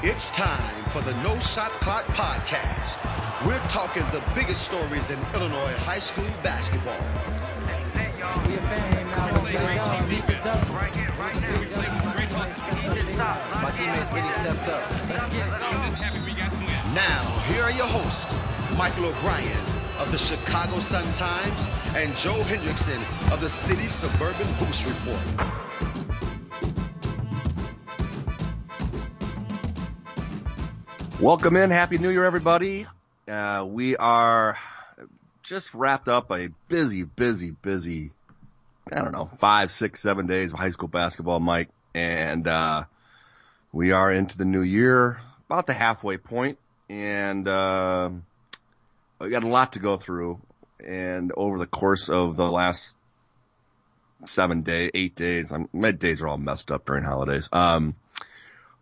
It's time for the No Shot Clock Podcast. We're talking the biggest stories in Illinois high school basketball. My teammates really stepped up. Now, here are your hosts, Michael O'Brien of the Chicago Sun-Times and Joe Henricksen of the City Suburban Hoops Report. Welcome in. Happy New Year, everybody. Uh, we are just wrapped up a busy, busy, busy, I don't know, five, six, seven days of high school basketball, Mike. And, uh, we are into the new year, about the halfway point, and, uh, we got a lot to go through. And over the course of the last seven day, eight days, I'm, my days are all messed up during holidays. Um,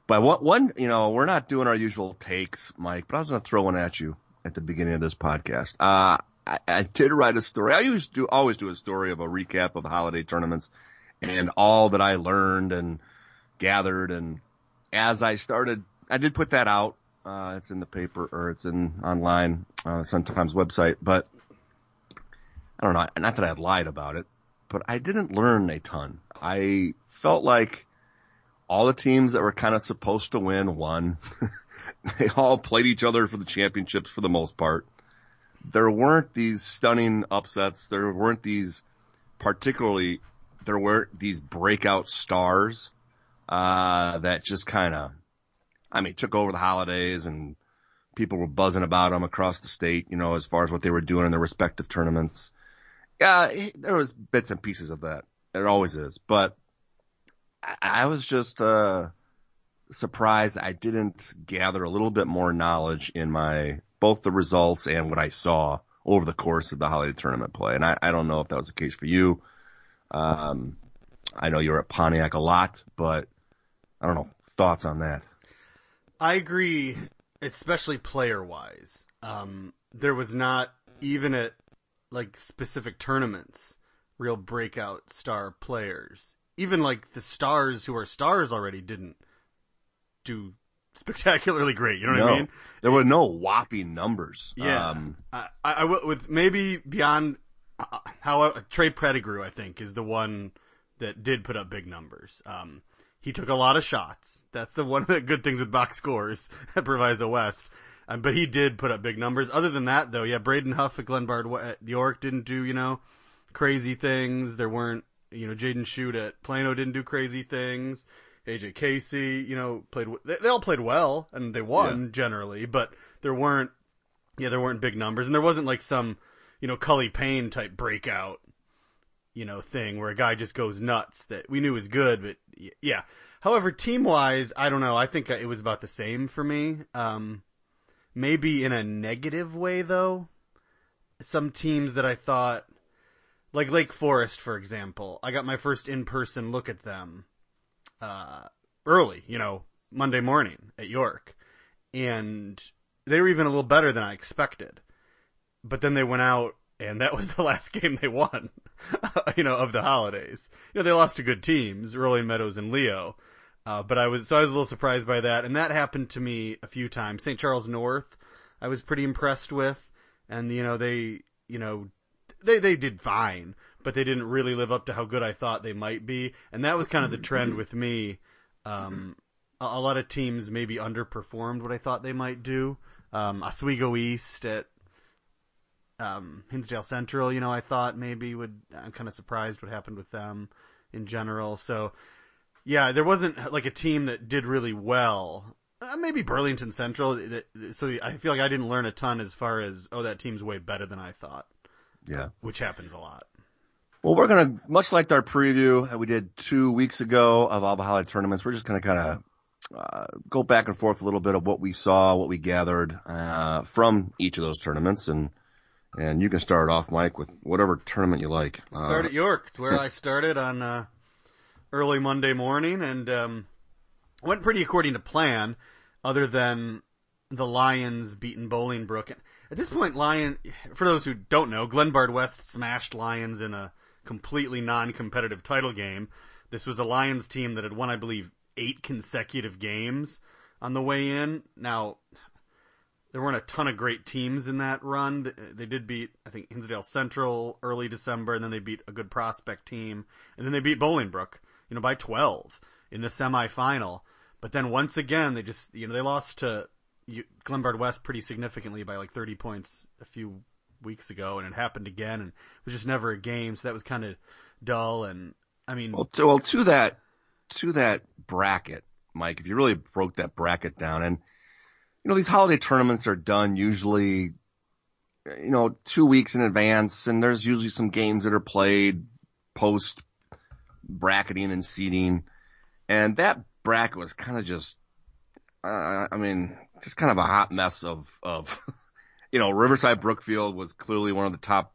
but one, one, you know, we're not doing our usual takes, Mike, but I was going to throw one at you at the beginning of this podcast. Uh, I, I did write a story. I used to always do a story of a recap of holiday tournaments and all that I learned and gathered. And as I started, I did put that out. Uh, it's in the paper or it's in online, uh, sometimes website, but I don't know. Not that I lied about it, but I didn't learn a ton. I felt like all the teams that were kind of supposed to win won. they all played each other for the championships for the most part. There weren't these stunning upsets. There weren't these particularly, there weren't these breakout stars, uh, that just kind of, I mean, took over the holidays and people were buzzing about them across the state, you know, as far as what they were doing in their respective tournaments. Yeah, there was bits and pieces of that. There always is, but I was just uh, surprised I didn't gather a little bit more knowledge in my both the results and what I saw over the course of the holiday tournament play. And I, I don't know if that was the case for you. Um, I know you're at Pontiac a lot, but I don't know thoughts on that. I agree, especially player wise. Um, there was not even at like specific tournaments real breakout star players even like the stars who are stars already didn't do spectacularly great. You know what no, I mean? There were no whopping numbers. Yeah. Um, I, I, with maybe beyond uh, how uh, Trey Pettigrew, I think, is the one that did put up big numbers. Um, he took a lot of shots. That's the one of the good things with box scores at Proviso West. Um, but he did put up big numbers. Other than that, though, yeah, Braden Huff at Glenbard at York didn't do, you know, crazy things. There weren't you know, Jaden Schutt at Plano didn't do crazy things. AJ Casey, you know, played, they, they all played well and they won yeah. generally, but there weren't, yeah, there weren't big numbers and there wasn't like some, you know, Cully Payne type breakout, you know, thing where a guy just goes nuts that we knew was good, but yeah. However, team wise, I don't know. I think it was about the same for me. Um, maybe in a negative way though. Some teams that I thought, like Lake Forest, for example. I got my first in-person look at them uh, early, you know, Monday morning at York, and they were even a little better than I expected. But then they went out, and that was the last game they won, you know, of the holidays. You know, they lost to good teams, Rolling Meadows and Leo. Uh, but I was, so I was a little surprised by that. And that happened to me a few times. St. Charles North, I was pretty impressed with. And, you know, they, you know, they they did fine, but they didn't really live up to how good I thought they might be, and that was kind of the trend with me. Um, a, a, lot of teams maybe underperformed what I thought they might do. Um, Oswego East at um, Hinsdale Central, you know, I thought maybe would. I'm kind of surprised what happened with them in general. So, yeah, there wasn't like a team that did really well. Uh, maybe Burlington Central. So I feel like I didn't learn a ton as far as oh that team's way better than I thought. Yeah. Which happens a lot. Well, we're going to, much like our preview that we did two weeks ago of all the holiday tournaments, we're just going to kind of uh, go back and forth a little bit of what we saw, what we gathered uh, from each of those tournaments, and and you can start off, Mike, with whatever tournament you like. Start uh, at York. It's where I started on uh, early Monday morning, and um, went pretty according to plan, other than the Lyons beating Bolingbrook. At this point, Lion, for those who don't know, Glenbard West smashed Lyons in a completely non-competitive title game. This was a Lyons team that had won, I believe, eight consecutive games on the way in. Now, there weren't a ton of great teams in that run. They did beat, I think, Hinsdale Central early December, and then they beat a good prospect team, and then they beat Bolingbrook, you know, by 12 in the semifinal. But then once again, they just, you know, they lost to Glenbard West pretty significantly by like 30 points a few weeks ago, and it happened again, and it was just never a game, so that was kind of dull. And I mean, well, to, well, to that, to that bracket, Mike, if you really broke that bracket down, and you know, these holiday tournaments are done usually, you know, two weeks in advance, and there's usually some games that are played post bracketing and seeding, and that bracket was kind of just, uh, I mean, just kind of a hot mess of, of, you know, Riverside Brookfield was clearly one of the top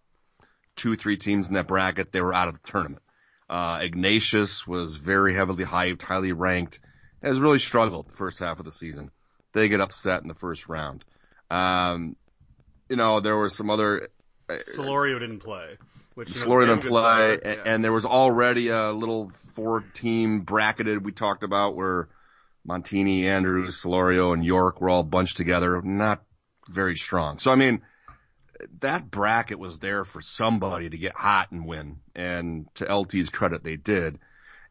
two, three teams in that bracket. They were out of the tournament. Uh, Ignatius was very heavily hyped, highly ranked, has really struggled the first half of the season. They get upset in the first round. Um, you know, there were some other. Uh, Solorio didn't play. Which Solorio didn't play, and, yeah. and there was already a little four-team bracketed we talked about where Montini, Andrews, Solorio, and York were all bunched together. Not very strong. So I mean, that bracket was there for somebody to get hot and win, and to LT's credit, they did.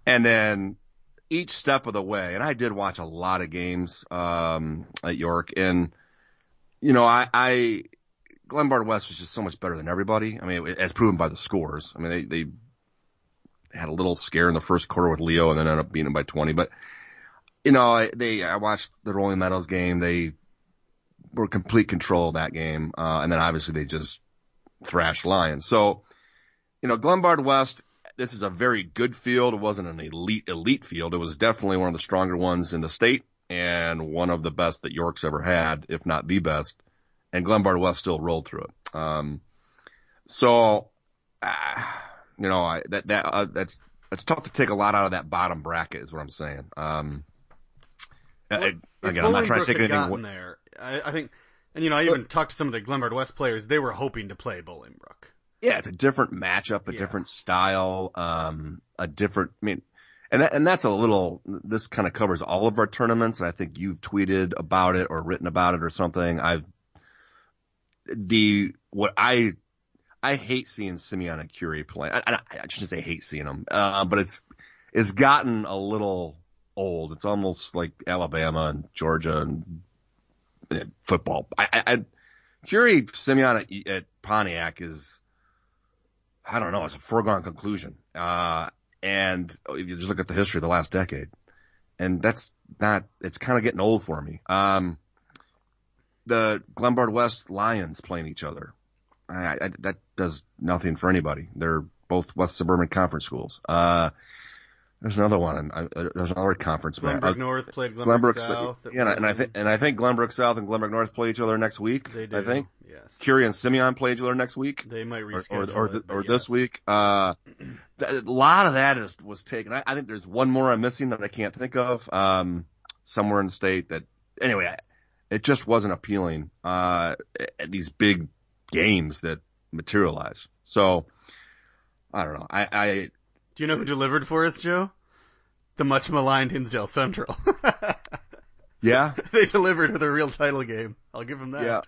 And then each step of the way, and I did watch a lot of games um, at York, and you know, I, I Glenbard West was just so much better than everybody. I mean, as proven by the scores. I mean, they they had a little scare in the first quarter with Leo, and then ended up beating them by 20. But you know, I, they I watched the Rolling Meadows game. They were complete control of that game, uh, and then obviously they just thrashed Lyons. So, you know, Glenbard West this is a very good field. It wasn't an elite, elite field. It was definitely one of the stronger ones in the state and one of the best that York's ever had, if not the best. And Glenbard West still rolled through it. Um, so, uh, you know, I, that, that, uh, that's, it's tough to take a lot out of that bottom bracket is what I'm saying. Um, well, I, again, I'm not trying to take anything. Gotten there, I, I think, and you know, I even talked to some of the Glenbard West players. They were hoping to play Bolingbrook. Yeah, it's a different matchup, a yeah. different style, um, a different. I mean, and that, and that's a little. This kind of covers all of our tournaments, and I think you've tweeted about it or written about it or something. I've the what I I hate seeing Simeon and Curie play. I, I, I shouldn't say hate seeing them, uh, but it's it's gotten a little old. It's almost like Alabama and Georgia and, and football. I, I, I Curie Simeon at, at Pontiac is I don't know. It's a foregone conclusion. Uh, and if you just look at the history of the last decade, and that's not, it's kind of getting old for me. Um, the Glenbard West Lyons playing each other. I, I, that does nothing for anybody. They're both West Suburban Conference schools. Uh, there's another one. I, there's another conference. Glenbrook uh, North played Glenbrook, Glenbrook South. Yeah, and I think and I think Glenbrook South and Glenbrook North play each other next week. They do. I think. Yes. Curie and Simeon play each other next week. They might reschedule or or, it, or, or yes. this week. Uh, a lot of that is was taken. I, I, think there's one more I'm missing that I can't think of. Um, somewhere in the state that anyway, it just wasn't appealing. Uh, at these big games that materialize. So I don't know. I, I do you know who delivered for us, Joe? the much maligned Hinsdale Central. yeah, they delivered with a real title game. I'll give them that. Yeah.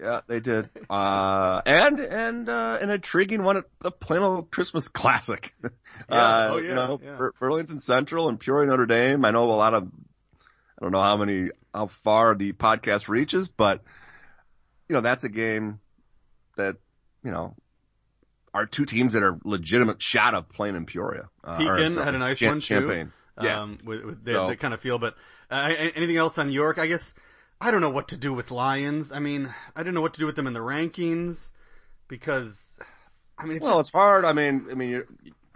Yeah, they did. Uh, and, and, uh, an intriguing one at the plain old Christmas Classic. Yeah. Uh, oh, yeah. You know, yeah. Burlington Central and Peoria Notre Dame. I know a lot of, I don't know how many, how far the podcast reaches, but, you know, that's a game that, you know, are two teams that are legitimate shot of playing in Peoria. Uh, Pekin had a nice Cham- one too. Champaign. Yeah. Um, with, with the, so, kind of feel, but uh, anything else on York? I guess I don't know what to do with Lyons. I mean, I don't know what to do with them in the rankings because, I mean, it's well, it's hard. I mean, I mean,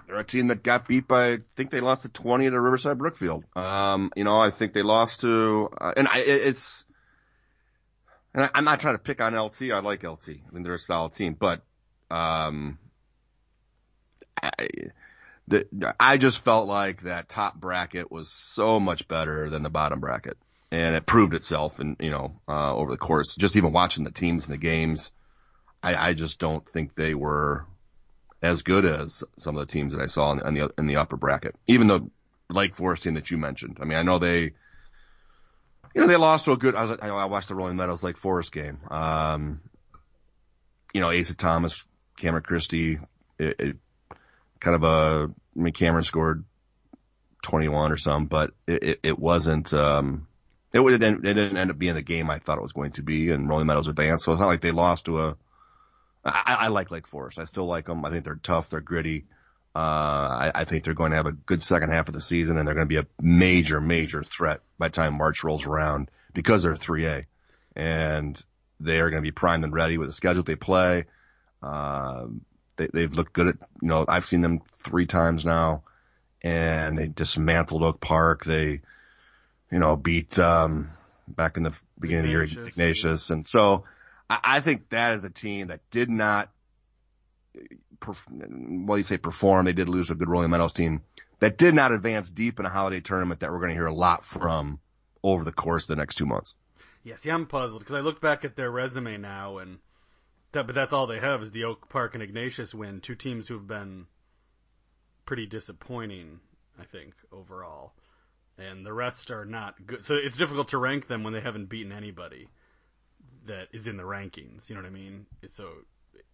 they're a team that got beat by. I think they lost to twenty to Riverside Brookfield. Um, you know, I think they lost to, uh, and I, it's. And I, I'm not trying to pick on LT. I like LT. I mean, they're a solid team, but um, I, the, I just felt like that top bracket was so much better than the bottom bracket. And it proved itself and, you know, uh, over the course, just even watching the teams and the games, I, I just don't think they were as good as some of the teams that I saw in, in the, in the upper bracket. Even the Lake Forest team that you mentioned. I mean, I know they, you know, they lost to a good, I was, I watched the Rolling Meadows Lake Forest game. Um, you know, Asa Thomas, Cameron Christie, it, it, kind of a, I mean, Cameron scored 21 or something, but it, it, it wasn't, um, it, didn't, it didn't end up being the game I thought it was going to be and Rolling Meadows advanced. So it's not like they lost to a, I, I like Lake Forest. I still like them. I think they're tough. They're gritty. Uh, I, I, think they're going to have a good second half of the season and they're going to be a major, major threat by the time March rolls around because they're 3A and they are going to be primed and ready with the schedule they play. Uh, they, they've looked good at, you know, I've seen them three times now and they dismantled Oak Park. They, you know, beat, um, back in the beginning Ignatius. of the year, Ignatius. And so I, I think that is a team that did not well, you say perform. They did lose a good Rolling Meadows team that did not advance deep in a holiday tournament that we're going to hear a lot from over the course of the next two months. Yeah, see, I'm puzzled because I look back at their resume now, and that, but that's all they have is the Oak Park and Ignatius win. Two teams who've been pretty disappointing, I think, overall, and the rest are not good. So it's difficult to rank them when they haven't beaten anybody that is in the rankings. You know what I mean? It's so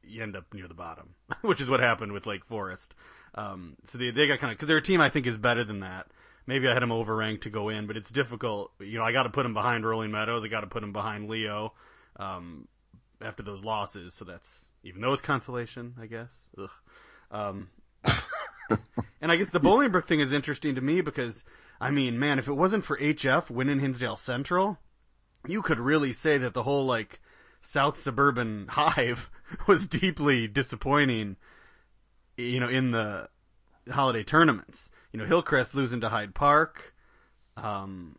you end up near the bottom, which is what happened with Lake Forest. Um, so they, they got kind of, cause their team I think is better than that. Maybe I had them overranked to go in, but it's difficult. You know, I got to put them behind Rolling Meadows. I got to put them behind Leo, um, after those losses. So that's, even though it's consolation, I guess. Ugh. Um, and I guess the Bolingbrook thing is interesting to me because, I mean, man, if it wasn't for HF winning Hinsdale Central, you could really say that the whole like South Suburban Hive was deeply disappointing, you know, in the holiday tournaments. You know, Hillcrest losing to Hyde Park. Um,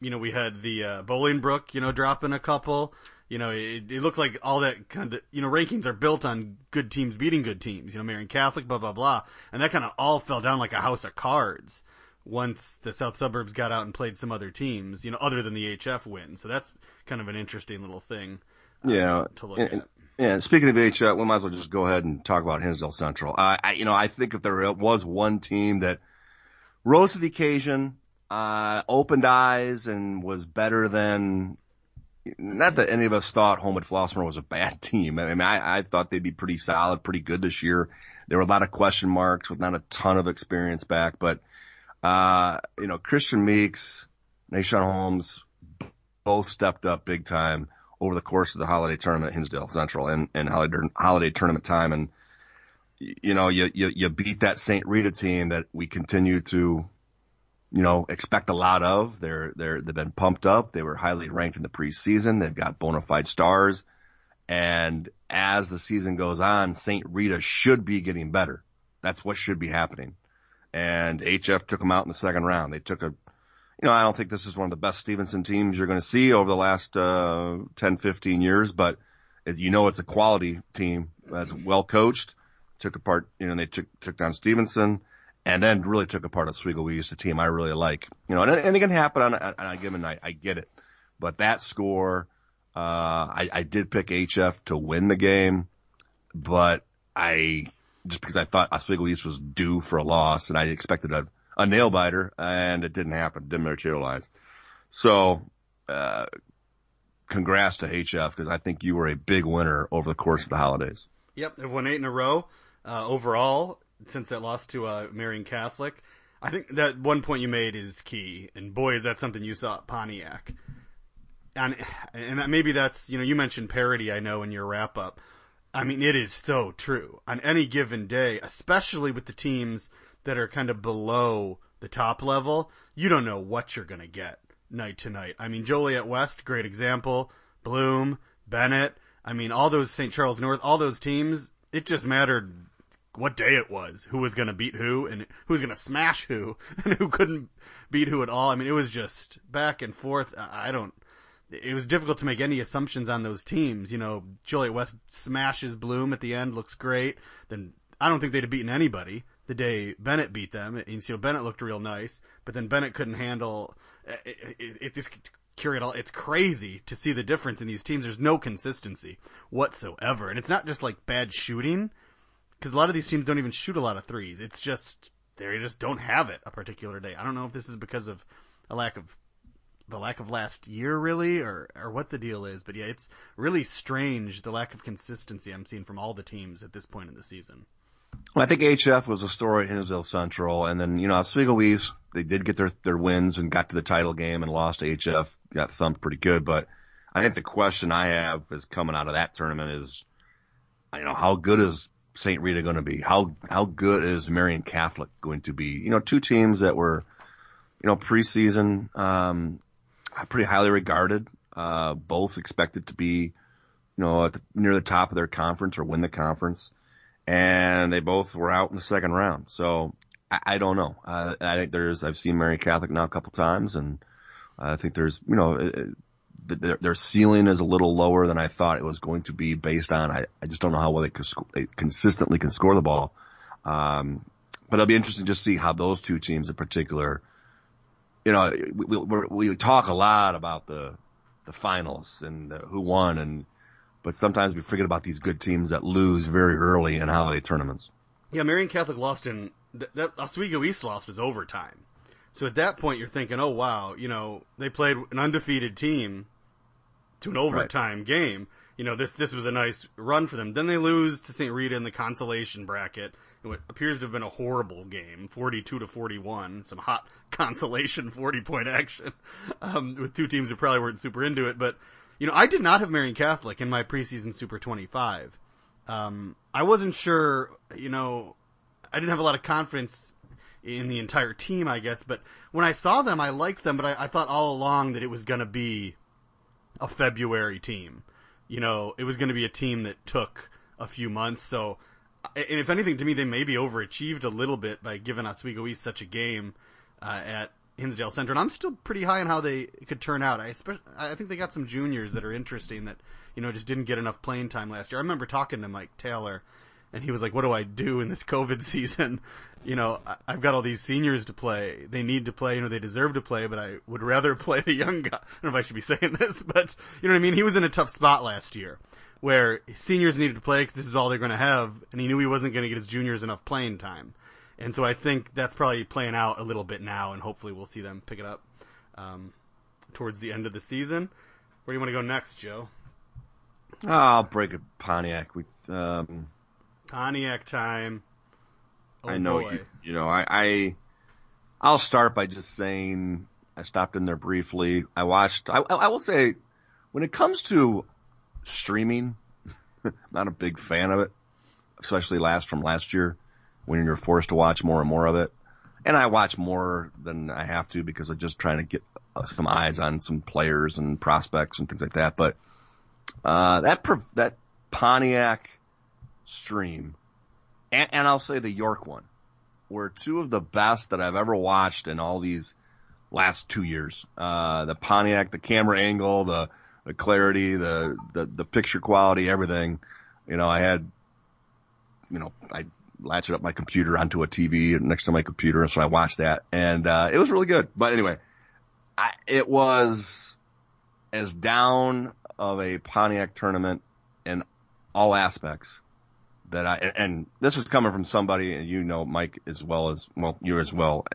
you know, we had the uh, Bolingbrook, you know, dropping a couple. You know, it, it looked like all that kind of, you know, rankings are built on good teams beating good teams. You know, Marian Catholic, blah blah blah, and that kind of all fell down like a house of cards once the South Suburbs got out and played some other teams. You know, other than the HF win. So that's kind of an interesting little thing. Um, yeah, to look and, at. Yeah, speaking of HF, we might as well just go ahead and talk about Hinsdale Central. I, I you know, I think if there was one team that rose to the occasion, uh, opened eyes and was better than, not that any of us thought Homewood Flossmoor was a bad team. I mean, I, I thought they'd be pretty solid, pretty good this year. There were a lot of question marks with not a ton of experience back, but, uh, you know, Christian Meeks, Nation Holmes both stepped up big time over the course of the holiday tournament at Hinsdale Central and, and holiday, holiday tournament time. And, you know, you, you, you beat that St. Rita team that we continue to, you know, expect a lot of. They're, they're, they've been pumped up. They were highly ranked in the preseason. They've got bona fide stars. And as the season goes on, St. Rita should be getting better. That's what should be happening. And HF took them out in the second round. They took a you know, I don't think this is one of the best Stevenson teams you're going to see over the last uh, 10, 15 years, but you know it's a quality team that's well coached. Took apart, you know, they took took down Stevenson, and then really took apart Oswego. We used a team I really like, you know, and, it can happen on, on a given night. I get it, but that score, uh, I, I did pick HF to win the game, but I just because I thought Oswego East was due for a loss, and I expected a a nail biter, and it didn't happen, didn't materialize. So, uh, congrats to HF because I think you were a big winner over the course of the holidays. Yep, they've won eight in a row uh, overall since that loss to uh, Marian Catholic. I think that one point you made is key, and boy, is that something you saw at Pontiac. And and that, maybe that's you know you mentioned parity. I know in your wrap up. I mean, it is so true on any given day, especially with the teams that are kind of below the top level, you don't know what you're going to get night to night. I mean, Joliet West, great example. Bloom, Benet. I mean, all those St. Charles North, all those teams, it just mattered what day it was, who was going to beat who, and who was going to smash who, and who couldn't beat who at all. I mean, it was just back and forth. I don't, it was difficult to make any assumptions on those teams. You know, Joliet West smashes Bloom at the end, looks great. Then I don't think they'd have beaten anybody the day Benet beat them. And so Benet looked real nice, but then Benet couldn't handle it. it, it just carried all. It's crazy to see the difference in these teams. There's no consistency whatsoever, and it's not just like bad shooting because a lot of these teams don't even shoot a lot of threes. It's just they just don't have it a particular day. I don't know if this is because of a lack of the lack of last year really or or what the deal is, but yeah, it's really strange the lack of consistency I'm seeing from all the teams at this point in the season. Well, I think HF was a story at Hinsdale Central, and then you know Oswego East they did get their their wins and got to the title game and lost to HF, got thumped pretty good. But I think the question I have is coming out of that tournament is, you know, how good is St. Rita going to be? How how good is Marian Catholic going to be? You know, two teams that were, you know, preseason um, pretty highly regarded, uh, both expected to be, you know, the, near the top of their conference or win the conference and they both were out in the second round. So I, I don't know. Uh, I think there's I've seen Marian Catholic now a couple times, and I think there's you know it, their, their ceiling is a little lower than I thought it was going to be based on I, I just don't know how well they, sc- they consistently can score the ball. Um, but it'll be interesting to see how those two teams in particular, you know, we, we, we talk a lot about the the finals and uh, who won and but sometimes we forget about these good teams that lose very early in holiday tournaments. Yeah, Marian Catholic lost in that Oswego East loss was overtime. So at that point, you're thinking, oh wow, you know, they played an undefeated team to an overtime right. game. You know, this this was a nice run for them. Then they lose to St. Rita in the consolation bracket. It appears to have been a horrible game, 42 to 41. Some hot consolation 40 point action um, with two teams who probably weren't super into it, but you know, I did not have Marian Catholic in my preseason Super 25. Um, I wasn't sure, you know, I didn't have a lot of confidence in the entire team, I guess, but when I saw them, I liked them, but I, I thought all along that it was going to be a February team. You know, it was going to be a team that took a few months, so, and if anything, to me, they maybe overachieved a little bit by giving Oswego East such a game uh, at Hinsdale Center, and I'm still pretty high on how they could turn out. I I think they got some juniors that are interesting that you know just didn't get enough playing time last year. I remember talking to Mike Taylor, and he was like, "What do I do in this COVID season? You know, I've got all these seniors to play. They need to play. You know, they deserve to play, but I would rather play the young guy. I don't know if I should be saying this, but you know what I mean. He was in a tough spot last year." Where seniors needed to play because this is all they're going to have, and he knew he wasn't going to get his juniors enough playing time. And so I think that's probably playing out a little bit now, and hopefully we'll see them pick it up um, towards the end of the season. Where do you want to go next, Joe? I'll break a Pontiac with um, Pontiac time. Oh, I know you. You know, I, I I'll start by just saying I stopped in there briefly. I watched. I, I will say, when it comes to streaming, I'm not a big fan of it, especially last from last year when you're forced to watch more and more of it. And I watch more than I have to because I'm just trying to get some eyes on some players and prospects and things like that. But uh, that that Pontiac stream, and, and I'll say the York one, were two of the best that I've ever watched in all these last two years. Uh, the Pontiac, the camera angle, the the clarity, the, the the picture quality, everything. You know, I had, you know, I latched up my computer onto a TV next to my computer, and so I watched that, and uh, it was really good. But anyway, I, it was as down of a Pontiac tournament in all aspects that I and this is coming from somebody, and you know Mike as well as well you as well.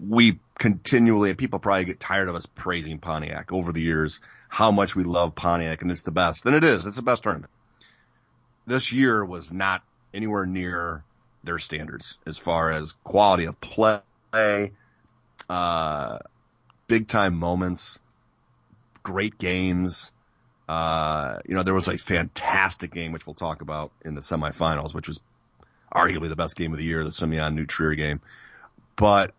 We continually, and people probably get tired of us praising Pontiac over the years, how much we love Pontiac, and it's the best, and it is. It's the best tournament. This year was not anywhere near their standards as far as quality of play, uh, big time moments, great games. Uh, you know, there was a fantastic game, which we'll talk about in the semifinals, which was arguably the best game of the year, the Simeon New Trier game. But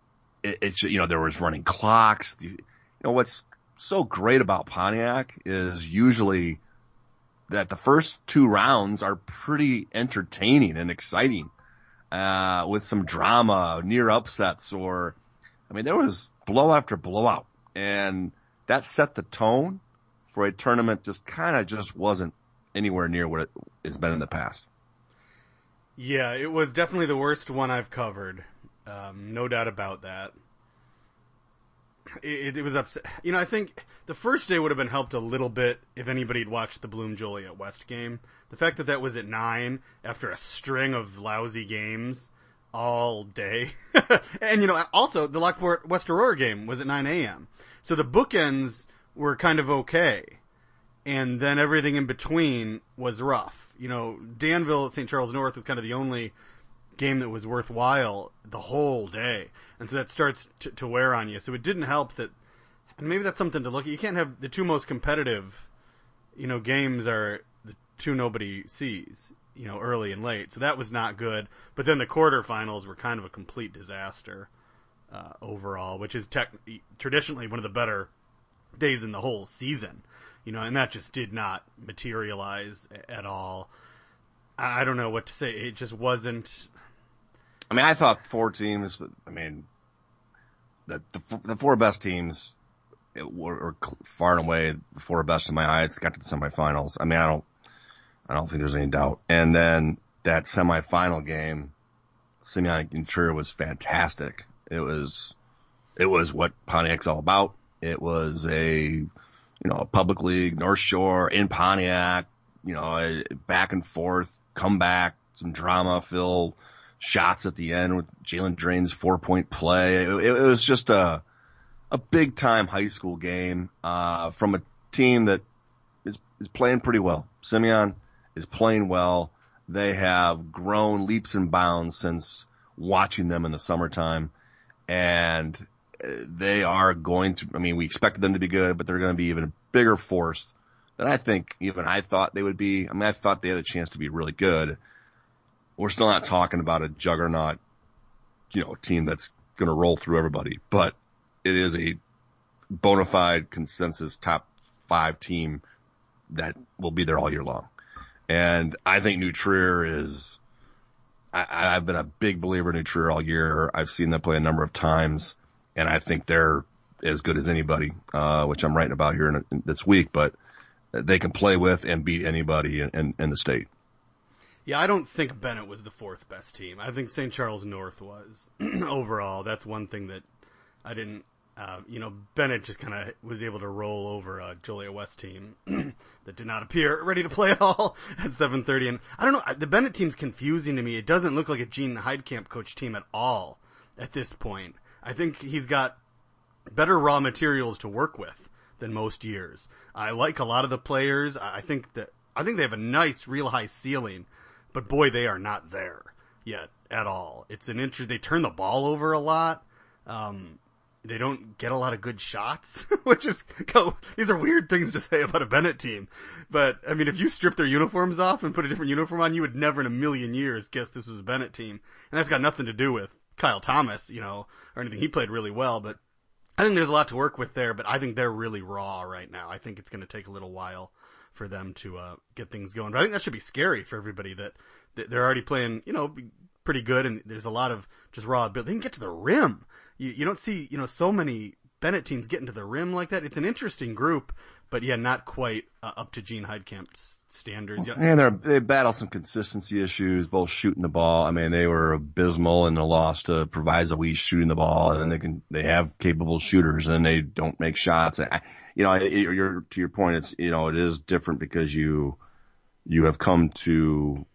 it, it's, you know, there was running clocks. You know, what's so great about Pontiac is usually that the first two rounds are pretty entertaining and exciting, uh, with some drama, near upsets, or, I mean, there was blow after blowout, and that set the tone for a tournament just kind of just wasn't anywhere near what it has been in the past. Yeah, it was definitely the worst one I've covered. Um, no doubt about that it, it, was upset. You know, I think the first day would have been helped a little bit if anybody had watched the Bloom Joliet West game. The fact that that was at nine after a string of lousy games all day. and you know, also the Lockport West Aurora game was at 9 a.m. So the bookends were kind of okay. And then everything in between was rough. You know, Danville at St. Charles North was kind of the only game that was worthwhile the whole day. And so that starts to, to wear on you. So it didn't help that, and maybe that's something to look at. You can't have the two most competitive, you know, games are the two nobody sees you know, early and late. So that was not good. But then the quarterfinals were kind of a complete disaster uh, overall, which is tech- traditionally one of the better days in the whole season. You know, and that just did not materialize at all. I don't know what to say. It just wasn't. I mean, I thought four teams. I mean, the the, the four best teams were, were, far and away the four best in my eyes. Got to the semifinals. I mean, I don't I don't think there's any doubt. And then that semifinal game, Simeon New Trier was fantastic. It was, it was what Pontiac's all about. It was a, you know, a public league, North Shore in Pontiac, you know, back and forth, come back, some drama, fill shots at the end with Jalen Drain's four point play. It, it, was just a, a big time high school game, uh, from a team that is, is playing pretty well. Simeon, is playing well. They have grown leaps and bounds since watching them in the summertime and they are going to, I mean, we expected them to be good, but they're going to be even a bigger force than I think even I thought they would be. I mean, I thought they had a chance to be really good. We're still not talking about a juggernaut, you know, team that's going to roll through everybody, but it is a bona fide consensus top five team that will be there all year long. And I think New Trier is, I, have been a big believer in New Trier all year. I've seen them play a number of times and I think they're as good as anybody, uh, which I'm writing about here in, in this week, but they can play with and beat anybody in, in, in the state. Yeah, I don't think Benet was the fourth best team. I think St. Charles North was overall. That's one thing that I didn't uh, you know, Benet just kind of was able to roll over a Joliet West team that did not appear ready to play at all at 7:30. And I don't know, the Bennett team's confusing to me. It doesn't look like a Gene Heidkamp coach team at all at this point. I think he's got better raw materials to work with than most years. I like a lot of the players. I think that I think they have a nice, real high ceiling, but boy, they are not there yet at all. It's an interest. They turn the ball over a lot. Um, they don't get a lot of good shots, which is go. These are weird things to say about a Benet team, but I mean, if you strip their uniforms off and put a different uniform on, you would never in a million years guess this was a Benet team, and that's got nothing to do with Kyle Thomas, you know, or anything. He played really well, but I think there's a lot to work with there. But I think they're really raw right now. I think it's going to take a little while for them to uh, get things going. But I think that should be scary for everybody that, that they're already playing, you know, pretty good, and there's a lot of just raw ability. They can get to the rim you, you don't see, you know, so many Benet teams getting to the rim like that. It's an interesting group, but yeah, not quite uh, up to Gene Heidkamp's standards. Yeah. And they they battle some consistency issues, both shooting the ball. I mean, they were abysmal in the loss to Proviso East shooting the ball, and then they can they have capable shooters, and they don't make shots. I, you know, you're to your point. It's you know, it is different because you you have come to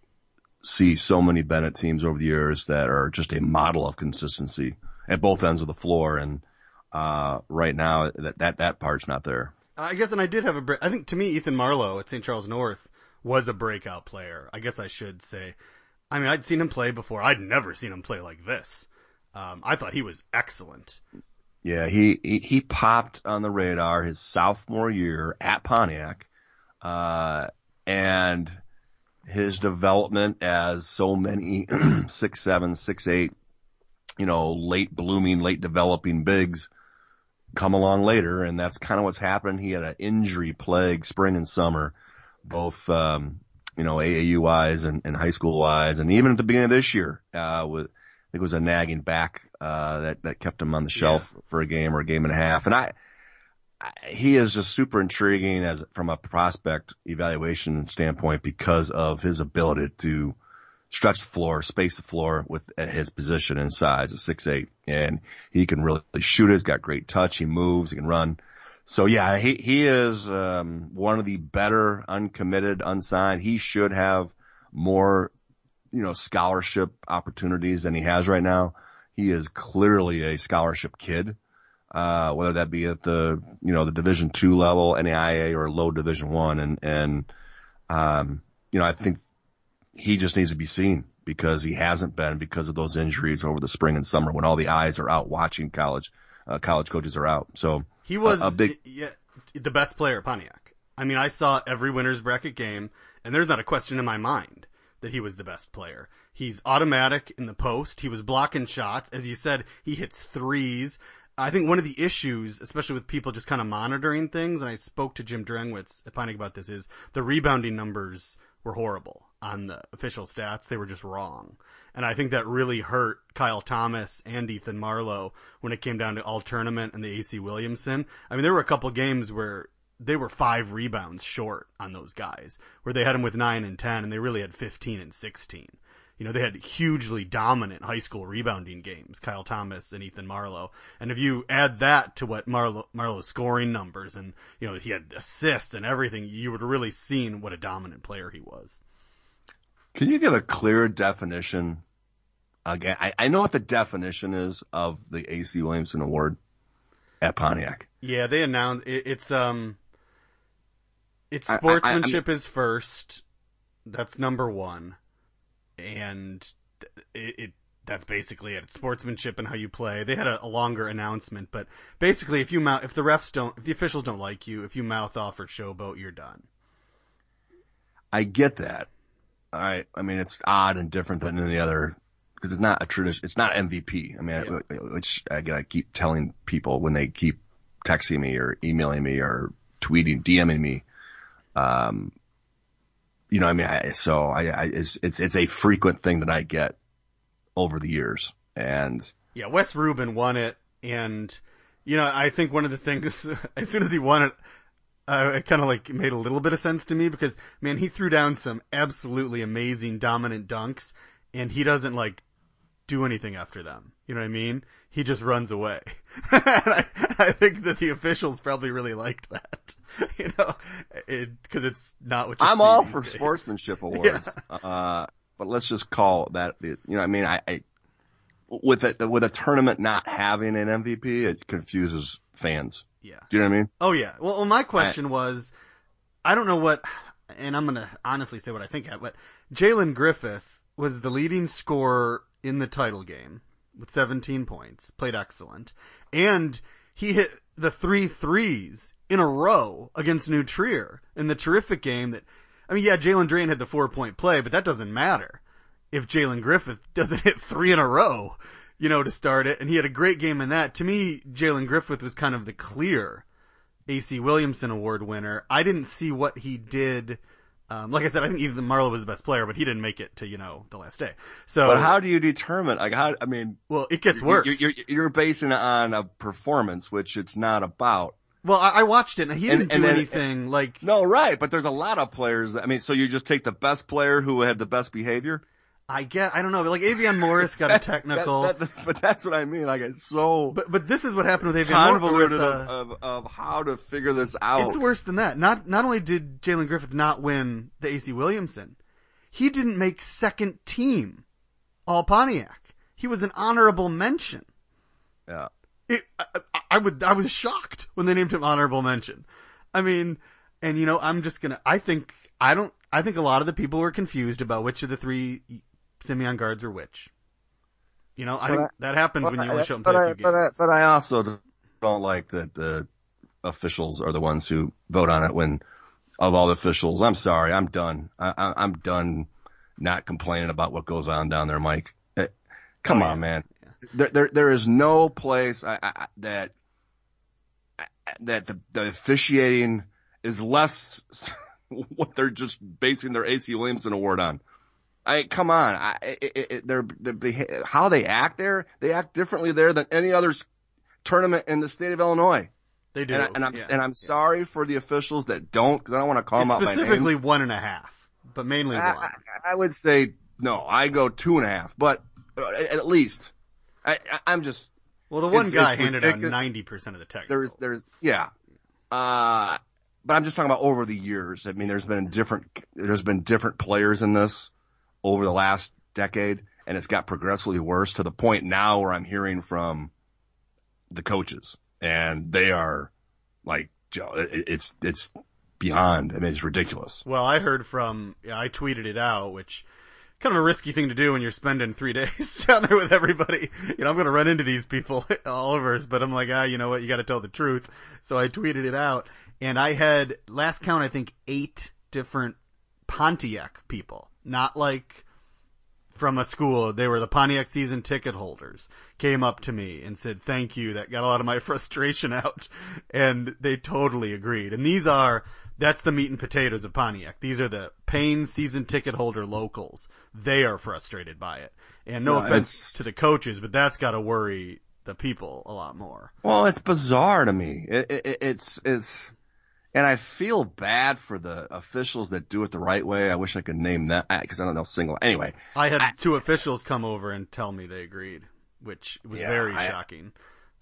see so many Benet teams over the years that are just a model of consistency at both ends of the floor. And, uh, right now that, that, that part's not there. I guess, and I did have a break. I think to me, Ethan Marlowe at St. Charles North was a breakout player. I guess I should say. I mean, I'd seen him play before. I'd never seen him play like this. Um, I thought he was excellent. Yeah, he, he, he popped on the radar his sophomore year at Pontiac, uh, and his development as so many six seven, six eight you know, late blooming, late developing bigs come along later. And that's kind of what's happened. He had an injury plague spring and summer, both, um, you know, AAU wise and, and high school wise. And even at the beginning of this year, uh, with, I think it was a nagging back, uh, that, that kept him on the shelf yeah. for a game or a game and a half. And I, I, he is just super intriguing as from a prospect evaluation standpoint because of his ability to, stretch the floor, space the floor with his position and size of six eight, and he can really shoot. He's got great touch. He moves. He can run. So yeah, he he is um, one of the better uncommitted, unsigned. He should have more you know, scholarship opportunities than he has right now. He is clearly a scholarship kid, uh, whether that be at the, you know, the division two level, NAIA or low division one. And, and, um, you know, I think he just needs to be seen because he hasn't been because of those injuries over the spring and summer when all the eyes are out watching college, uh, college coaches are out. So He was a, a big, yeah, the best player at Pontiac. I mean, I saw every winner's bracket game, and there's not a question in my mind that he was the best player. He's automatic in the post. He was blocking shots. As you said, he hits threes. I think one of the issues, especially with people just kind of monitoring things, and I spoke to Jim Drengwitz at Pontiac about this, is the rebounding numbers were horrible on the official stats. They were just wrong. And I think that really hurt Kyle Thomas and Ethan Marlowe when it came down to all tournament and the AC Williamson. I mean, there were a couple games where they were five rebounds short on those guys, where they had them with nine and 10 and they really had 15 and 16. You know, they had hugely dominant high school rebounding games, Kyle Thomas and Ethan Marlowe. And if you add that to what Marlowe, Marlowe's scoring numbers and, you know, he had assists and everything, you would really seen what a dominant player he was. Can you give a clear definition? Again, I, I know what the definition is of the AC Williamson Award at Pontiac. Yeah, they announced it, it's um, it's I- I- I- sportsmanship is first. That's number one, and it, it that's basically it. It's sportsmanship and how you play. They had a, a longer announcement, but basically, if you mouth, if the refs don't, if the officials don't like you, if you mouth off or showboat, you're done. I get that. Right. I mean, it's odd and different than any other because it's not a tradition. It's not MVP. I mean, Yeah. I, which again, I keep telling people when they keep texting me or emailing me or tweeting, DMing me. Um, you know, I mean, I, so I, I, it's, it's, it's a frequent thing that I get over the years. And Yeah, Wes Rubin won it, and you know, I think one of the things as soon as he won it, uh, it kind of like made a little bit of sense to me because man, he threw down some absolutely amazing dominant dunks, and he doesn't like do anything after them. You know what I mean? He just runs away. I, I think that the officials probably really liked that. You know, because it's not what you I'm all for days. sportsmanship awards. Uh, but let's just call that, you know, I mean, I, I with a, with a tournament not having an MVP, it confuses fans. Yeah. Do you know what I mean? Oh yeah. Well, well my question was, I don't know what, and I'm gonna honestly say what I think of, but Jalen Griffith was the leading scorer in the title game with 17 points, played excellent, and he hit the three threes in a row against New Trier in the terrific game that, I mean, yeah, Jalen Drain had the four point play, but that doesn't matter if Jalen Griffith doesn't hit three in a row, you know, to start it. And he had a great game in that. To me, Jalen Griffith was kind of the clear AC Williamson Award winner. I didn't see what he did. Um, like I said, I think even Marlowe was the best player, but he didn't make it to, you know, the last day. So, But how do you determine, like, how, I mean, well, it gets worse. You're, you're, you're basing it on a performance, which it's not about. well, I, I watched it and he didn't and do then- anything like, No, right. But there's a lot of players. That, I mean, so you just take the best player who had the best behavior? I get, I don't know, like Avion Morris got a technical. That- that- but that's what I mean. Like, it's so but, but this is what happened with Avion Morris. convoluted with, uh, of, of, of how to figure this out. It's worse than that. Not not only did Jalen Griffith not win the AC Williamson, he didn't make second team All Pontiac. He was an honorable mention. Yeah. It, I, I- I would I was shocked when they named him honorable mention. I mean, and you know, I'm just gonna. I think I don't. I think a lot of the people were confused about which of the three Simeon guards are which. You know, I think I- that happens when you only show them but, play a I, few but, I, games. but I also don't like that the officials are the ones who vote on it when of all the officials. I'm sorry. I'm done. I, I, I'm done not complaining about what goes on down there, Mike. Eh, come Oh, yeah. on, man. There, there, there is no place I, I, I- that, that the, the officiating is less what they're just basing their AC Williamson award on. I come on, I, it, it, it, they're, they they, how they act there, they act differently there than any other tournament in the state of Illinois. they do, And, I, and I'm yeah. and I'm sorry for the officials that don't, because I don't want to call It's them out by specifically name. one and a half, but mainly I, one. I, I would say no. I go two and a half, but uh, at at least I, I, I'm just Well, the one It's- guy it's handed ridiculous. out ninety percent of the tech. there's there's yeah. Uh but I'm just talking about over the years. I mean, there's been different there's been different players in this over the last decade, and it's got progressively worse to the point now where I'm hearing from the coaches, and they are like, it's it's beyond. I mean, it's ridiculous. Well, I heard from, I tweeted it out, which kind of a risky thing to do when you're spending three days down there with everybody. You know, I'm going to run into these people all over but I'm like, ah, you know what? You got to tell the truth. So I tweeted it out and I had last count, I think eight different Pontiac people, not like from a school. They were the Pontiac season ticket holders came up to me and said, thank you. That got a lot of my frustration out and they totally agreed. And these are, that's the meat and potatoes of Pontiac. These are the paying season ticket holder locals. They are frustrated by it. And no No, offense to the coaches, but that's got to worry the people a lot more. Well, it's bizarre to me. It, it, it's it's, and I feel bad for the officials that do it the right way. I wish I could name that because I don't know single. Anyway, I had two officials come over and tell me they agreed, which was Yeah, very I- shocking.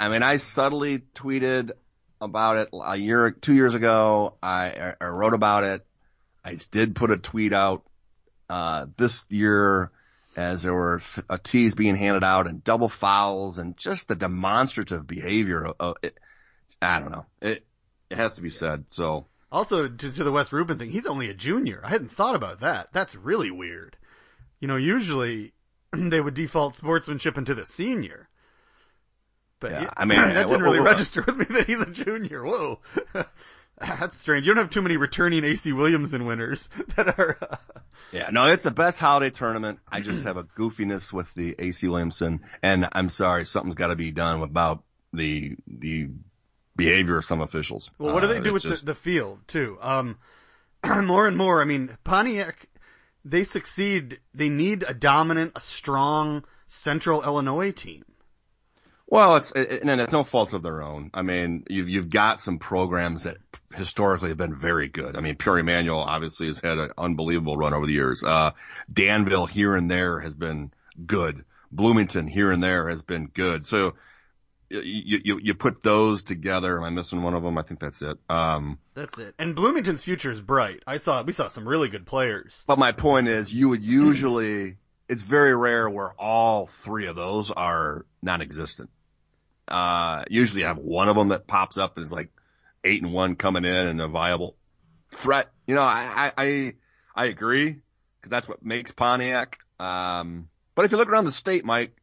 I mean, I subtly tweeted about it a year, two years ago. I, I wrote about it. I did put a tweet out, uh, this year as there were f- tees being handed out and double fouls and just the demonstrative behavior of, of it. I don't know. It, it has to be said. So Also, to, to the Wes Rubin thing, he's only a junior. I hadn't thought about that. That's really weird. You know, usually they would default sportsmanship into the senior. But Yeah, yeah, I mean, that didn't what- really what- register with me that he's a junior. Whoa. That's strange. You don't have too many returning AC Williamson winners that are, uh, yeah, no, it's the best holiday tournament. I just have a goofiness with the AC Williamson and I'm sorry, something's got to be done about the, the behavior of some officials. Well, what do Uh, they do with just- the, the field too? Um, more and more. I mean, Pontiac, they succeed. They need a dominant, a strong Central Illinois team. Well, it's it, and it's no fault of their own. I mean, you've you've got some programs that historically have been very good. I mean, Peoria Manual obviously has had an unbelievable run over the years. Uh, Danville here and there has been good. Bloomington here and there has been good. So you you you put those together. Am I missing one of them? I think that's it. Um, That's it. And Bloomington's future is bright. I saw we saw some really good players. but my point is, you would usually. It's very rare where all three of those are non-existent. Uh, usually you have one of them that pops up and is like eight and one coming in and a viable threat. You know, I, I, I, I agree because that's what makes Pontiac. Um, but if you look around the state, Mike,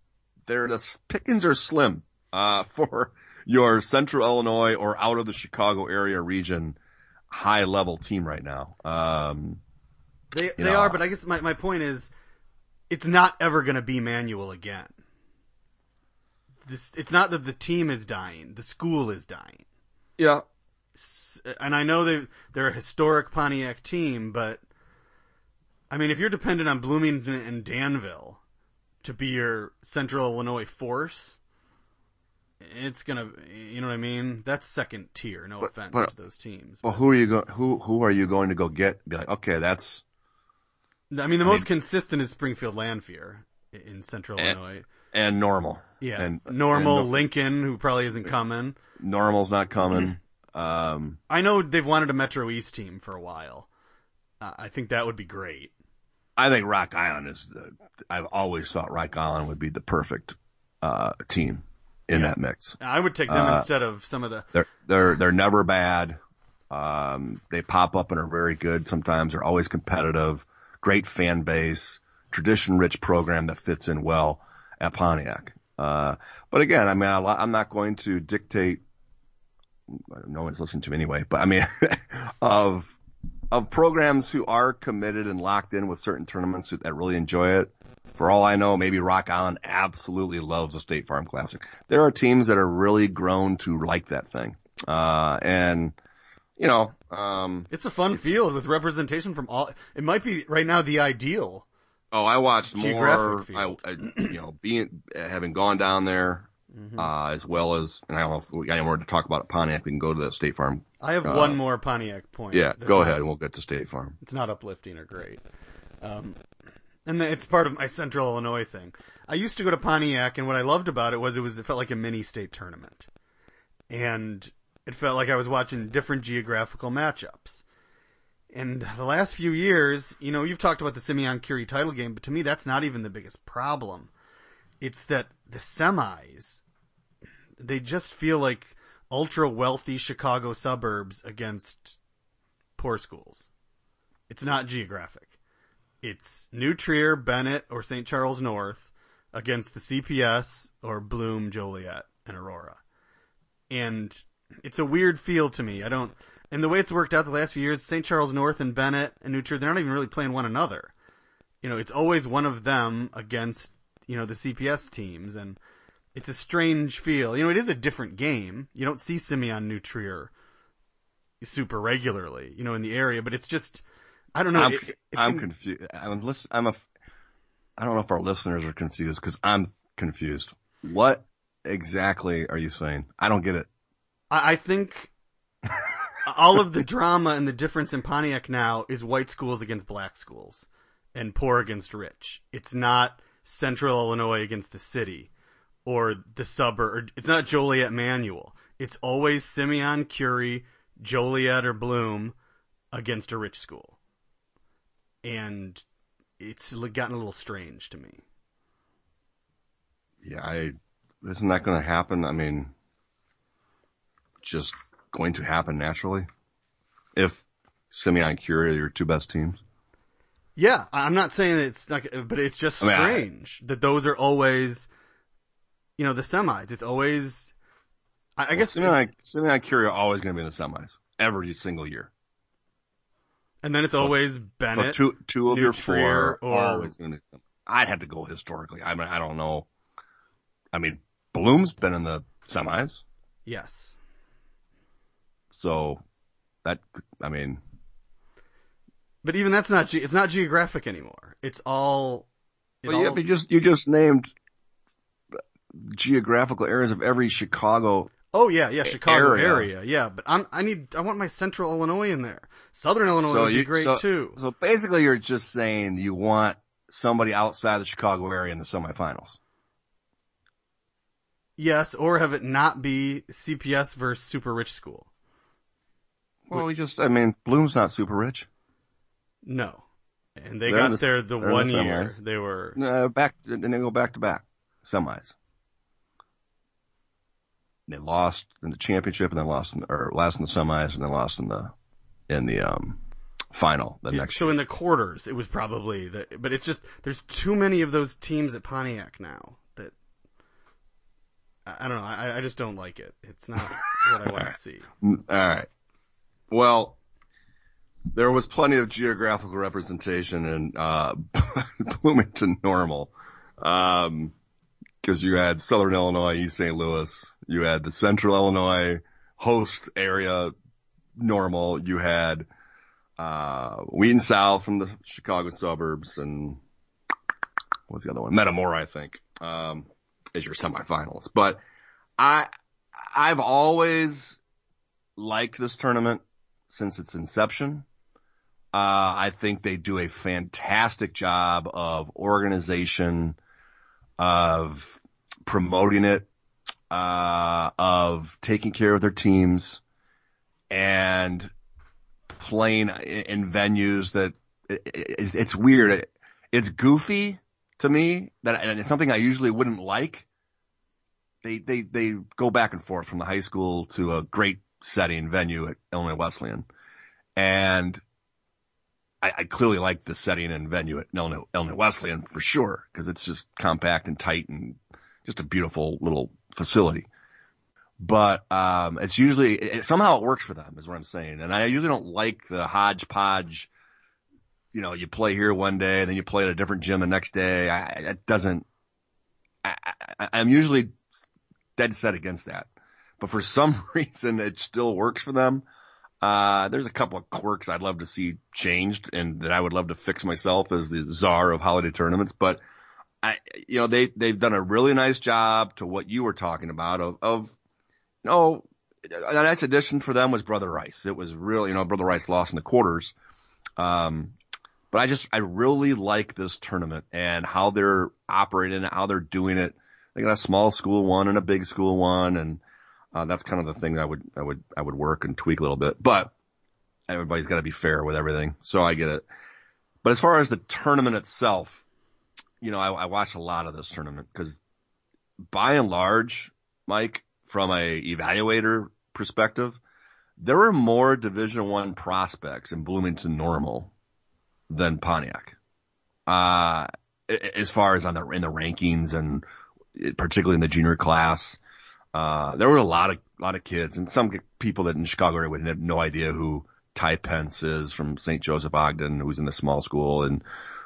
there, the pickings are slim, uh, for your central Illinois or out of the Chicago area region high level team right now. Um, They they know, are, but I guess my my point is, it's not ever going to be manual again. This, it's not that the team is dying; the school is dying. yeah, And I know they they're a historic Pontiac team, but I mean, if you're dependent on Bloomington and Danville to be your Central Illinois force, it's gonna, you know what I mean? That's second tier. No But- offense but- to those teams. well, who are you going, who, who are you going to go get? Be like, okay, that's, I mean, the I most mean- consistent is Springfield Lanphier in Central And- Illinois. and normal. Yeah, And normal and Lincoln, who probably isn't coming. normal's not coming. Um, I know they've wanted a Metro East team for a while. Uh, I think that would be great. I think Rock Island is the, I've always thought Rock Island would be the perfect, uh, team in Yeah. that mix. I would take them Uh, instead of some of the. They're, they're, they're never bad. Um, they pop up and are very good. Sometimes they're always competitive, great fan base, tradition rich program that fits in well at Pontiac. Uh, but again, I mean, I, I'm not going to dictate, no one's listening to me anyway, but I mean, of, of programs who are committed and locked in with certain tournaments that really enjoy it. For all I know, maybe Rock Island absolutely loves the State Farm Classic. There are teams that are really grown to like that thing. Uh, and, you know, um, It's a fun field with representation from all. It might be right now the ideal. oh, I watched more, I. I, you know, being, having gone down there, Mm-hmm. uh, as well as, and I don't know if we got any more to talk about at Pontiac, we can go to the State Farm. I have Uh, one more Pontiac point. Yeah, go ahead and we'll get to State Farm. It's not uplifting or great. Um, and it's part of my Central Illinois thing. I used to go to Pontiac, and what I loved about it was it was it felt like a mini state tournament, and it felt like I was watching different geographical matchups. And the last few years, you know, you've talked about the Simeon Curie title game, but to me, that's not even the biggest problem. It's that the semis, they just feel like ultra wealthy Chicago suburbs against poor schools. It's not geographic. It's New Trier, Benet, or St. Charles North against the CPS or Bloom, Joliet, and Aurora. And it's a weird feel to me. I don't, and the way it's worked out the last few years, St. Charles North and Benet and New Trier, they're not even really playing one another. You know, it's always one of them against, you know, the CPS teams and it's a strange feel. You know, it is a different game. You don't see Simeon New Trier super regularly, you know, in the area, but it's just, I don't know. I'm, it, I'm confused. I'm listen, I'm a, I don't know if our listeners are confused because I'm confused. What exactly are you saying? I don't get it. I, I think all of the drama and the difference in Pontiac now is white schools against black schools and poor against rich. It's not central Illinois against the city or the suburb. Or it's not Joliet Manual. It's always Simeon Curie, Joliet or Bloom against a rich school. And it's gotten a little strange to me. Yeah, I, isn't that going to happen? I mean, just going to happen naturally if Simeon Curie are your two best teams. Yeah, I'm not saying it's not, but it's just I mean, I- strange that those are always, you know, the semis. It's always, I, I guess, Simeon, Simeon Curie are always going to be in the semis every single year. And then it's always So Benet. two, two of New your Trier, four or- are always going to. I'd have to go historically. I mean, I don't know. I mean, Bloom's been in the semis, yes. so that I mean, But even that's not, ge- it's not geographic anymore. It's all, it well, yeah, all- you just you just named geographical areas of every Chicago. Oh yeah, yeah, Chicago area. area. Yeah, but I'm, I need, I want my central Illinois in there. Southern Illinois so would you be great so, too. So basically, you're just saying you want somebody outside the Chicago area in the semifinals. Yes, or have it not be CPS versus super rich school. Well, we just, I mean, Bloom's not super rich. No. And they They're got the- there the one the year. They were, Uh, back, and they go back to back semis. They lost in the championship and then lost in, or last in the semis and then lost in the, in the, um, final the Yeah, next so in the quarters, it was probably the, but it's just, there's too many of those teams at Pontiac now that, I, I don't know, I, I just don't like it. It's not what I want to see. All right. Well, there was plenty of geographical representation in uh, Bloomington Normal, because you had Southern Illinois, East St. Louis, you had the Central Illinois host area Normal, you had uh, Wheaton South from the Chicago suburbs, and what's the other one? Metamora, I think, um, is your semifinals. But I, I've always liked this tournament since its inception. Uh, I think they do a fantastic job of organization, of promoting it, uh, of taking care of their teams and playing in venues that it, it, it's weird. It, it's goofy to me that, and it's something I usually wouldn't like. They, they, they go back and forth from the high school to a great setting venue at Illinois Wesleyan. And I, I clearly like the setting and venue at Illinois, Illinois Wesleyan for sure, because it's just compact and tight and just a beautiful little facility. But, um, it's usually, it, somehow it works for them is what I'm saying. And I usually don't like the hodgepodge, you know, you play here one day, and then you play at a different gym the next day. I, it doesn't, I, I, I'm usually dead set against that. But for some reason, it still works for them. Uh, there's a couple of quirks I'd love to see changed and that I would love to fix myself as the czar of holiday tournaments. But I, you know, they, they've done a really nice job to what you were talking about of, of, you know, a nice addition for them was Brother Rice. It was really, you know, Brother Rice lost in the quarters. Um, but I just, I really like this tournament and how they're operating it, how they're doing it. They got a small school one and a big school one. And, uh, that's kind of the thing that I would, I would, I would work and tweak a little bit. But everybody's got to be fair with everything. So I get it. But as far as the tournament itself, you know, I, I a lot of this tournament because by and large, Mike, from a evaluator perspective, there were more Division One prospects in Bloomington Normal than Pontiac. Uh, as far as on the in the rankings and particularly in the junior class, uh, there were a lot of lot of kids and some people that in Chicago area would have no idea who Ty Pence is from St. Joseph Ogden, who's in the small school, and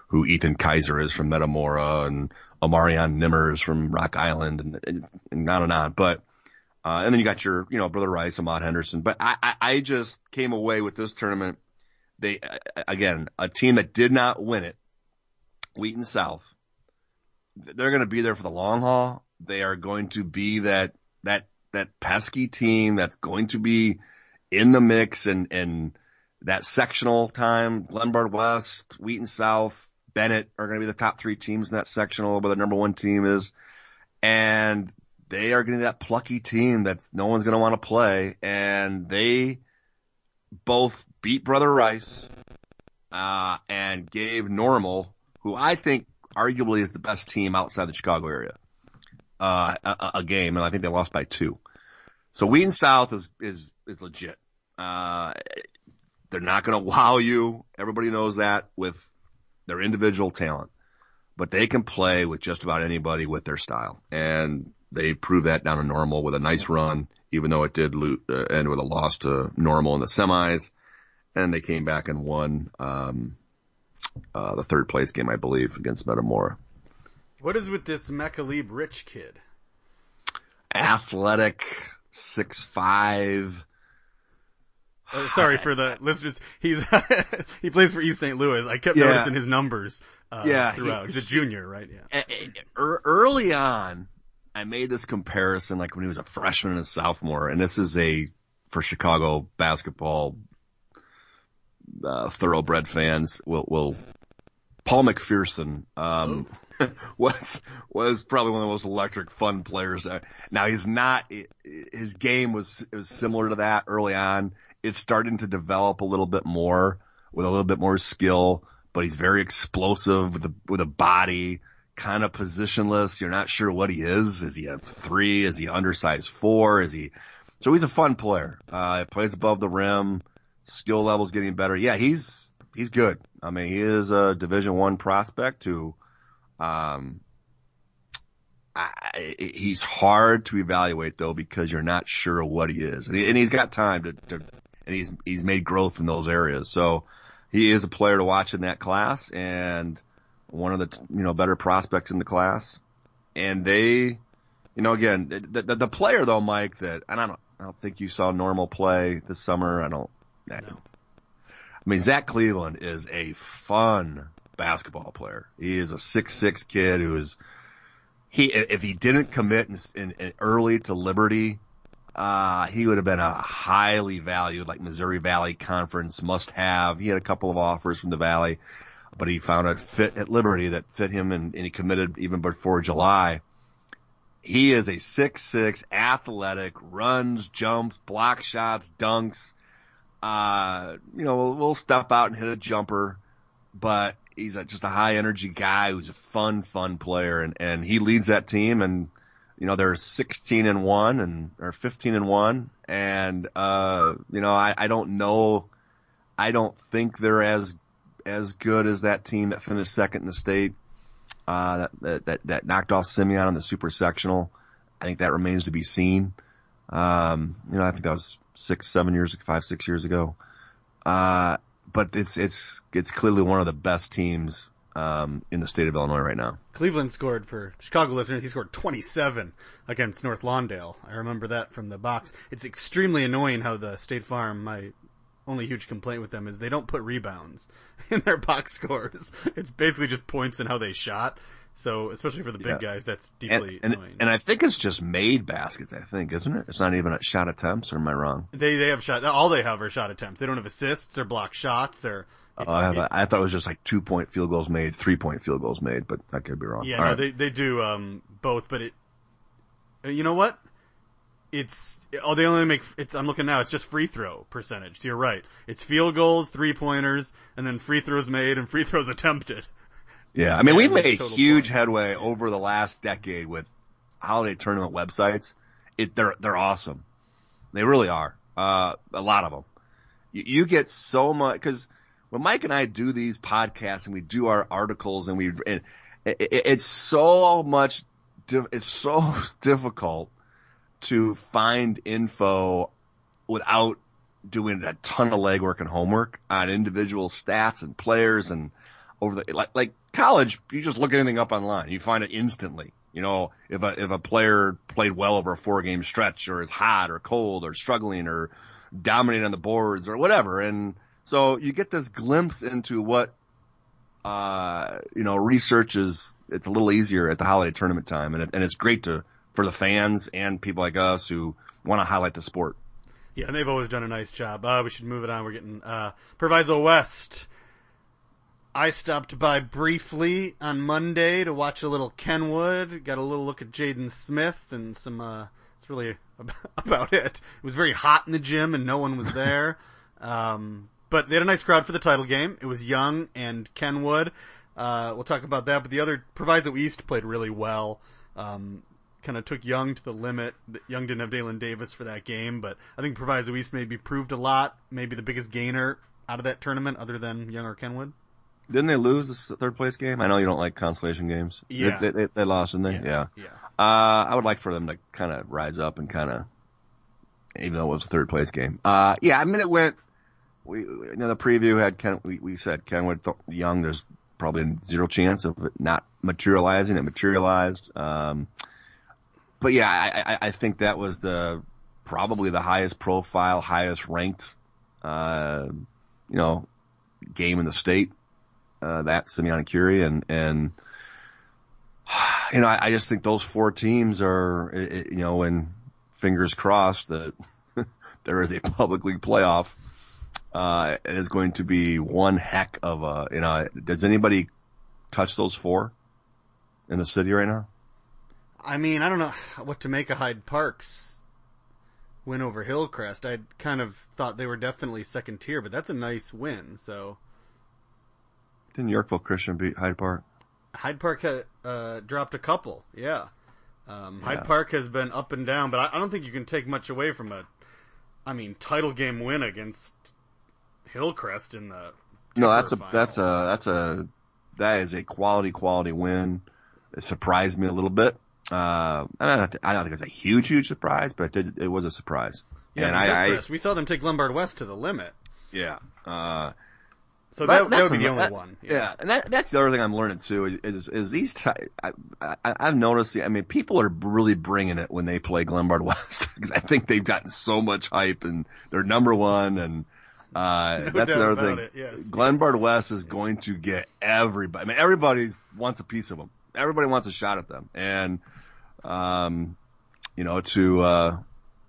who Ethan Kaiser is from Metamora, and Omarion Nimmers from Rock Island, and, and, and on and on. But uh, and then you got your, you know, brother Rice, Ahmad Henderson. But I, I, I just came away with this tournament. They again a team that did not win it, Wheaton South. They're going to be there for the long haul. They are going to be that that that pesky team that's going to be in the mix and and that sectional time. Glenbard West, Wheaton South, Benet are going to be the top three teams in that sectional, where the number one team is, and they are getting that plucky team that no one's going to want to play, and they both beat Brother Rice uh, and gave Normal, who I think arguably is the best team outside the Chicago area, uh, a, a, game, and I think they lost by two. So Wheaton South is is is legit. Uh, they're not going to wow you. Everybody knows that with their individual talent, but they can play with just about anybody with their style, and they proved that down to normal with a nice run, even though it did lo- uh, end with a loss to normal in the semis. And they came back and won, um, uh, the third place game, I believe, against Metamora. What is with this Macaleab Rich kid? Athletic, six five. Uh, sorry for the listeners. He's he plays for East St. Louis. I kept Yeah. noticing his numbers uh, Yeah, throughout. he- He's a junior, right? Yeah. E- e- ear- early on, I made this comparison like when he was a freshman and a sophomore, and this is a for Chicago basketball uh, thoroughbred fans will will Paul McPherson um, was was probably one of the most electric, fun players. Uh, Now he's not. His game was was similar to that early on. It's starting to develop a little bit more with a little bit more skill, but he's very explosive with a with a body, kind of positionless. You're not sure what he is. Is he a three? Is he undersized four? Is he? So he's a fun player. Uh, he plays above the rim. Skill level's getting better. Yeah, he's he's good. I mean, he is a Division One prospect who, um, I, he's hard to evaluate though because you're not sure what he is, and, he, and he's got time to, to, and he's he's made growth in those areas. So he is a player to watch in that class, and one of the you know better prospects in the class. And they, you know, again, the the, the player though, Mike, that and I don't I don't think you saw normal play this summer. I don't. I, No. I mean, Zach Cleveland is a fun basketball player. He is a six six kid who is he if he didn't commit in, in, in early to Liberty, uh, he would have been a highly valued like Missouri Valley Conference must have. He had a couple of offers from the Valley, but he found a fit at Liberty that fit him and, and he committed even before July. He is a six six athletic, runs, jumps, block shots, dunks. Uh, you know, we'll, we'll step out and hit a jumper, but he's a, just a high energy guy who's a fun, fun player, and and he leads that team. And you know, they're 16 and one and or 15 and one, and uh, you know, I I don't know, I don't think they're as as good as that team that finished second in the state. Uh, that, that, that, knocked off Simeon in the super sectional. I think that remains to be seen. Um, you know, I think that was six, seven years, five, six years ago. Uh, but it's, it's, it's clearly one of the best teams, um, in the state of Illinois right now. Cleveland scored for Chicago listeners. He scored 27 against North Lawndale. I remember that from the box. It's extremely annoying how the State Farm, my only huge complaint with them is they don't put rebounds in their box scores. It's basically just points and how they shot. So, especially for the big Yeah. guys, that's deeply and, annoying. and I think it's just made baskets, I think, isn't it? It's not even a shot attempts, or am I wrong? they they have shot. All they have are shot attempts. They don't have assists or block shots or. Oh, I, it- I thought it was just like two point field goals made, three point field goals made, but I could be wrong. Yeah, no, right. they they do um both, but it. You know what? it's oh they only make it's I'm looking now it's just free throw percentage. You're right. It's field goals, three pointers, and then free throws made and free throws attempted. Yeah, I mean, we've made huge points. headway over the last decade with holiday tournament websites. It they're they're awesome. They really are. Uh, a lot of them. You, you get so much because when Mike and I do these podcasts and we do our articles and we and it, it, it's so much. It's so difficult to find info without doing a ton of legwork and homework on individual stats and players and over the like like college you just look anything up online you find it instantly you know if a if a player played well over a four game stretch or is hot or cold or struggling or dominating on the boards or whatever and so you get this glimpse into what uh you know research is it's a little easier at the holiday tournament time and it, and it's great to for the fans and people like us who want to highlight the sport Yeah, and they've always done a nice job. Uh, we should move it on. We're getting uh, Proviso West. I stopped by briefly on Monday to watch a little Kenwood. Got a little look at Jaden Smith and some. Uh, it's really about it. It was very hot in the gym and no one was there. um, but they had a nice crowd for the title game. It was Young and Kenwood. Uh, we'll talk about that. But the other Proviso East played really well. Um, kind of took Young to the limit. Young didn't have Dalen Davis for that game, but I think Proviso East maybe proved a lot. Maybe the biggest gainer out of that tournament, other than Young or Kenwood. Didn't they lose the third place game i know you don't like consolation games They- Yeah. they, they, they lost didn't they yeah. yeah. Uh, I would like for them to kind of rise up and kind of, even though it was a third place game. Uh, yeah, I mean, it went, we, you know, the preview had Ken, we, we said Kenwood Th- Young, there's probably zero chance of it not materializing. It materialized. Um, but yeah, I, I, I think that was the, probably the highest profile, highest ranked, uh, you know, game in the state, uh, that Simeon Curie and, and, you know, I, I just think those four teams are, you know, and fingers crossed that there is a public league playoff. Uh, it is going to be one heck of a, you know, does anybody touch those four in the city right now? I mean, I don't know what to make of Hyde Park's win over Hillcrest. I kind of thought they were definitely second tier, but that's a nice win. So Didn't Yorkville Christian beat Hyde Park? Hyde Park ha- uh, dropped a couple. Yeah. Um, Hyde Yeah. Park has been up and down, but I, I don't think you can take much away from a, I mean, title game win against Hillcrest in the. No, that's a, Timber that's a, that's a, that is a quality, quality win. It surprised me a little bit. Uh, I don't, I don't think it's a huge, huge surprise, but it did, it was a surprise. Yeah, and I I, I, we saw them take Glenbard West to the limit, yeah, uh, so That- that, that would be the only that- one. Yeah. and that that's the other thing I'm learning too is is, is these. I, I, I've noticed. I mean, people are really bringing it when they play Glenbard West because I think they've gotten so much hype and they're number one and. Uh, No that's another thing. it, yes. Glenbard West is going to get everybody. I mean, everybody wants a piece of them. Everybody wants a shot at them. And, um, you know, to, uh,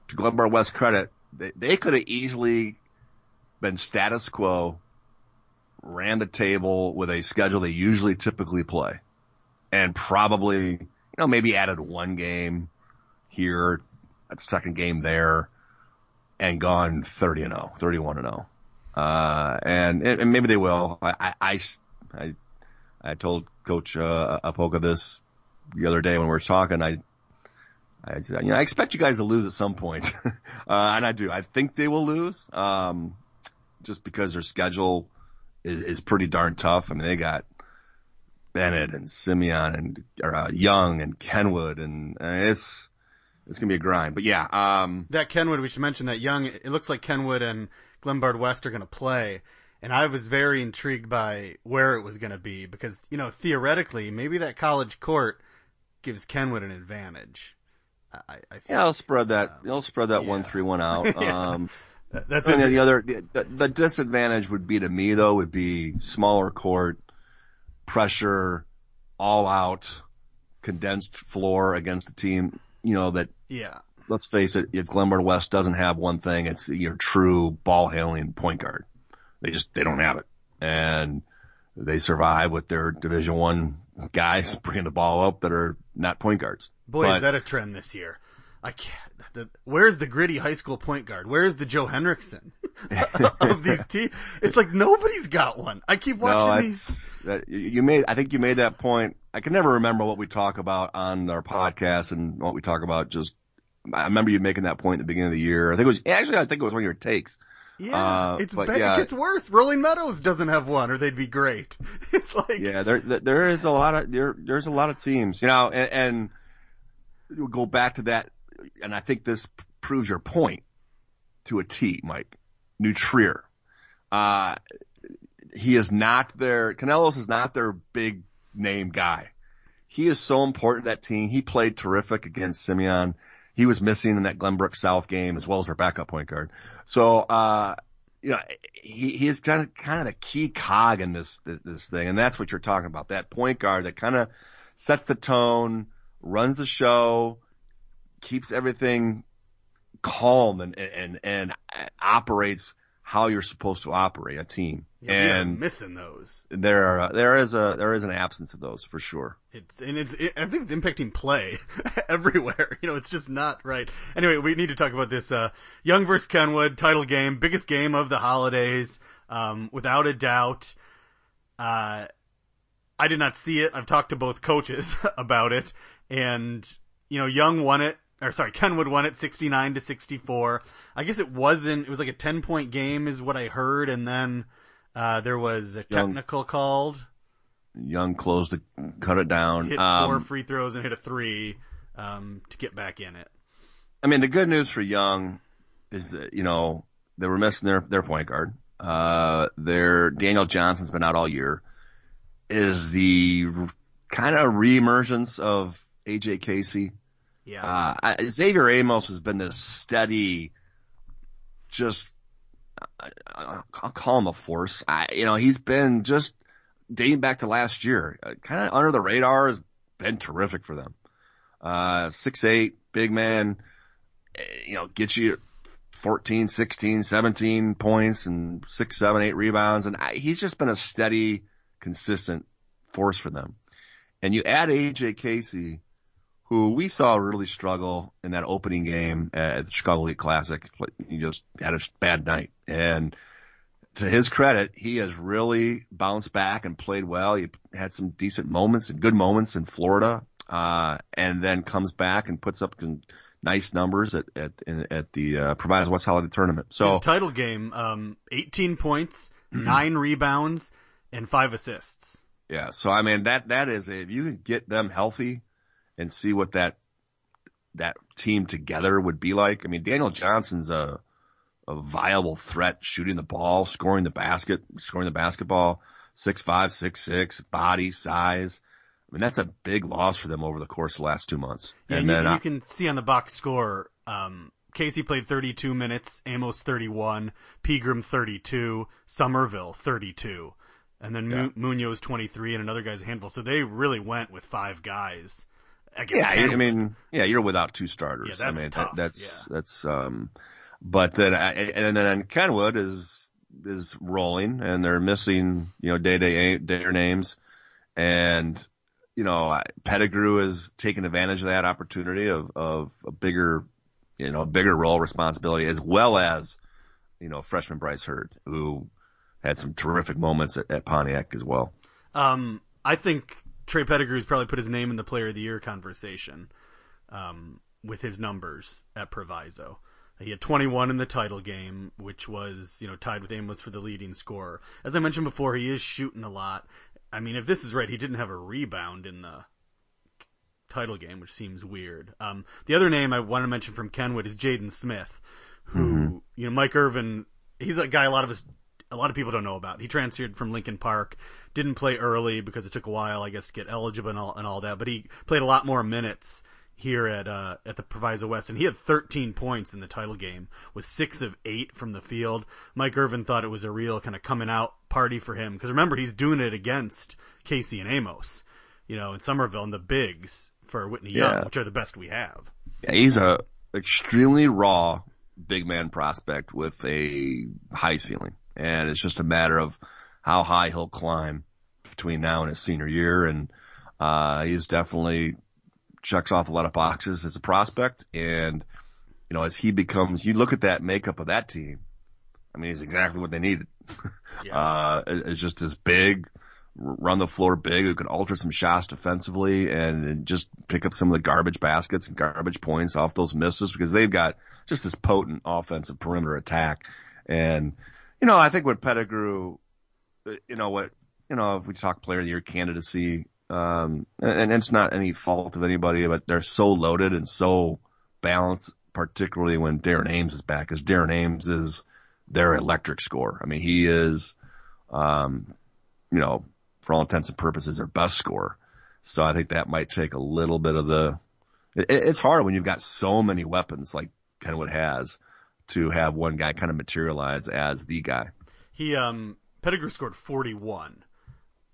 to Glenbard West credit, they, they could have easily been status quo ran the table with a schedule they usually typically play and probably, you know, maybe added one game here, a second game there and gone 30 and 0, 31 and 0. Uh, and, and maybe they will. I, I, I, I, told coach, uh, Opoka this the other day when we were talking. I, I, you know, I expect you guys to lose at some point. uh, and I do. I think they will lose. Um, just because their schedule is, is pretty darn tough. I mean, they got Benet and Simeon and or, uh, Young and Kenwood, and it's it's gonna be a grind. But yeah, um, that Kenwood, we should mention that Young. It looks like Kenwood and Glenbard West are going to play, and I was very intrigued by where it was going to be because you know theoretically maybe that college court gives Kenwood an advantage. I, I think yeah, I'll spread that. I'll spread that one yeah. three one out. Yeah. Um, that's and the other the, the disadvantage would be to me though would be smaller court, pressure, all out, condensed floor against a team. You know that yeah. let's face it, if Glenbard West doesn't have one thing, it's your true ball handling point guard. They just they don't have it, and they survive with their Division One guys bringing the ball up that are not point guards. Boy, But- is that a trend this year. I can't. The, where's the gritty high school point guard? Where's the Joe Henricksen of these teams? It's like nobody's got one. I keep watching no, these. That, you made, I think you made that point. I can never remember what we talk about on our podcast and what we talk about just, I remember you making that point at the beginning of the year. I think it was, actually, I think it was one of your takes. Yeah, Uh, it's but ba- yeah. it gets worse. Rolling Meadows doesn't have one, or they'd be great. It's like Yeah, there there is a lot of there there's a lot of teams, you know, and, and we'll go back to that, and I think this proves your point to a T, Mike. New Trier, uh, he is not their Canelos is not their big name guy. He is so important to that team. He played terrific against Simeon. He was missing in that Glenbrook South game as well as their backup point guard. So, uh, you know, he, he is kind of, kind of the key cog in this, this thing. And that's what you're talking about. That point guard that kind of sets the tone, runs the show, keeps everything calm and, and, and operates how you're supposed to operate a team. yeah, we are and missing those. there are, there is a, there is an absence of those for sure. It's and it's it, I think it's impacting play everywhere. You know, it's just not right. Anyway, we need to talk about this uh Young versus Kenwood title game, biggest game of the holidays, um, without a doubt. Uh, I did not see it. I've talked to both coaches about it, and you know, Young won it. Or sorry, Kenwood won it 69 to 64. I guess it wasn't, it was like a 10 point game is what I heard, and then, uh, there was a Young- technical called Young closed the, cut it down. hit Um, four free throws and hit a three um, to get back in it. I mean, the good news for Young is that, you know, they were missing their, their point guard. Uh, their Daniel Johnson's been out all year. Is the kind of reemergence of AJ Casey. Yeah, Uh, Xavier Amos has been this steady, just, I'll call him a force. I, you know, he's been just dating back to last year, uh, kind of under the radar has been terrific for them. Uh, six, eight, big man, eh, you know, gets you 14, 16, 17 points and six, seven, eight rebounds. And I, he's just been a steady, consistent force for them. And you add AJ Casey, who we saw really struggle in that opening game at the Chicago Elite Classic. He just had a bad night. And to his credit, he has really bounced back and played well. He had some decent moments and good moments in Florida, uh, and then comes back and puts up nice numbers at at in, at the uh, Proviso West Holiday Tournament. So his title game, um, 18 points, nine rebounds, and five assists. Yeah. So I mean that that is if you can get them healthy and see what that that team together would be like. I mean Daniel Johnson's a a viable threat shooting the ball, scoring the basket, scoring the basketball, six five, six six, body, size. I mean that's a big loss for them over the course of the last two months. Yeah, and you, then you uh, can see on the box score, um, Casey played 32 minutes, Amos 31, Pegram 32, Somerville 32, and then Mu- Munoz 23, and another guy's a handful. So they really went with five guys. Against Yeah, I mean, yeah, you're without two starters. Yeah, that's I mean, tough, That, that's yeah. that's um, but then I- and then Kenwood is is rolling, and they're missing you know day day their names, and you know I- Pettigrew is taking advantage of that opportunity of of a bigger you know a bigger role responsibility as well as you know freshman Bryce Hurd who had some terrific moments at, at Pontiac as well. Um, I think Trey Pettigrew's probably put his name in the Player of the Year conversation um, with his numbers at Proviso. He had 21 in the title game, which was you know tied with Amos for the leading scorer. As I mentioned before, he is shooting a lot. I mean, if this is right, he didn't have a rebound in the title game, which seems weird. Um, the other name I want to mention from Kenwood is Jaden Smith, who you know Mike Irvin. He's a guy a lot of us, a lot of people don't know about. He transferred from Lincoln Park, didn't play early because it took a while, I guess, to get eligible and all, and all that. But he played a lot more minutes here at uh, at the Proviso West, and he had 13 points in the title game, was six of eight from the field. Mike Irvin thought it was a real kind of coming out party for him because remember he's doing it against Casey and Amos, you know, in Somerville and the bigs for Whitney Young, which are the best we have. Yeah, he's a extremely raw big man prospect with a high ceiling, and it's just a matter of how high he'll climb between now and his senior year. And uh, he's definitely checks off a lot of boxes as a prospect. And, you know, as he becomes, you look at that makeup of that team. I mean, he's exactly what they needed. Yeah. Uh, is just this big, run the floor big, who can alter some shots defensively and, and just pick up some of the garbage baskets and garbage points off those misses because they've got just this potent offensive perimeter attack. And, you know, I think when Pettigrew, uh, you know, what, you know, if we talk player of the year candidacy, um, and, and it's not any fault of anybody, but they're so loaded and so balanced, particularly when Darren Ames is back, because Darren Ames is their electric scorer. I mean, he is, um, you know, for all intents and purposes, their best scorer. So I think that might take a little bit of the, it, it's hard when you've got so many weapons like Kenwood has to have one guy kind of materialize as the guy. He um Pettigrew scored 41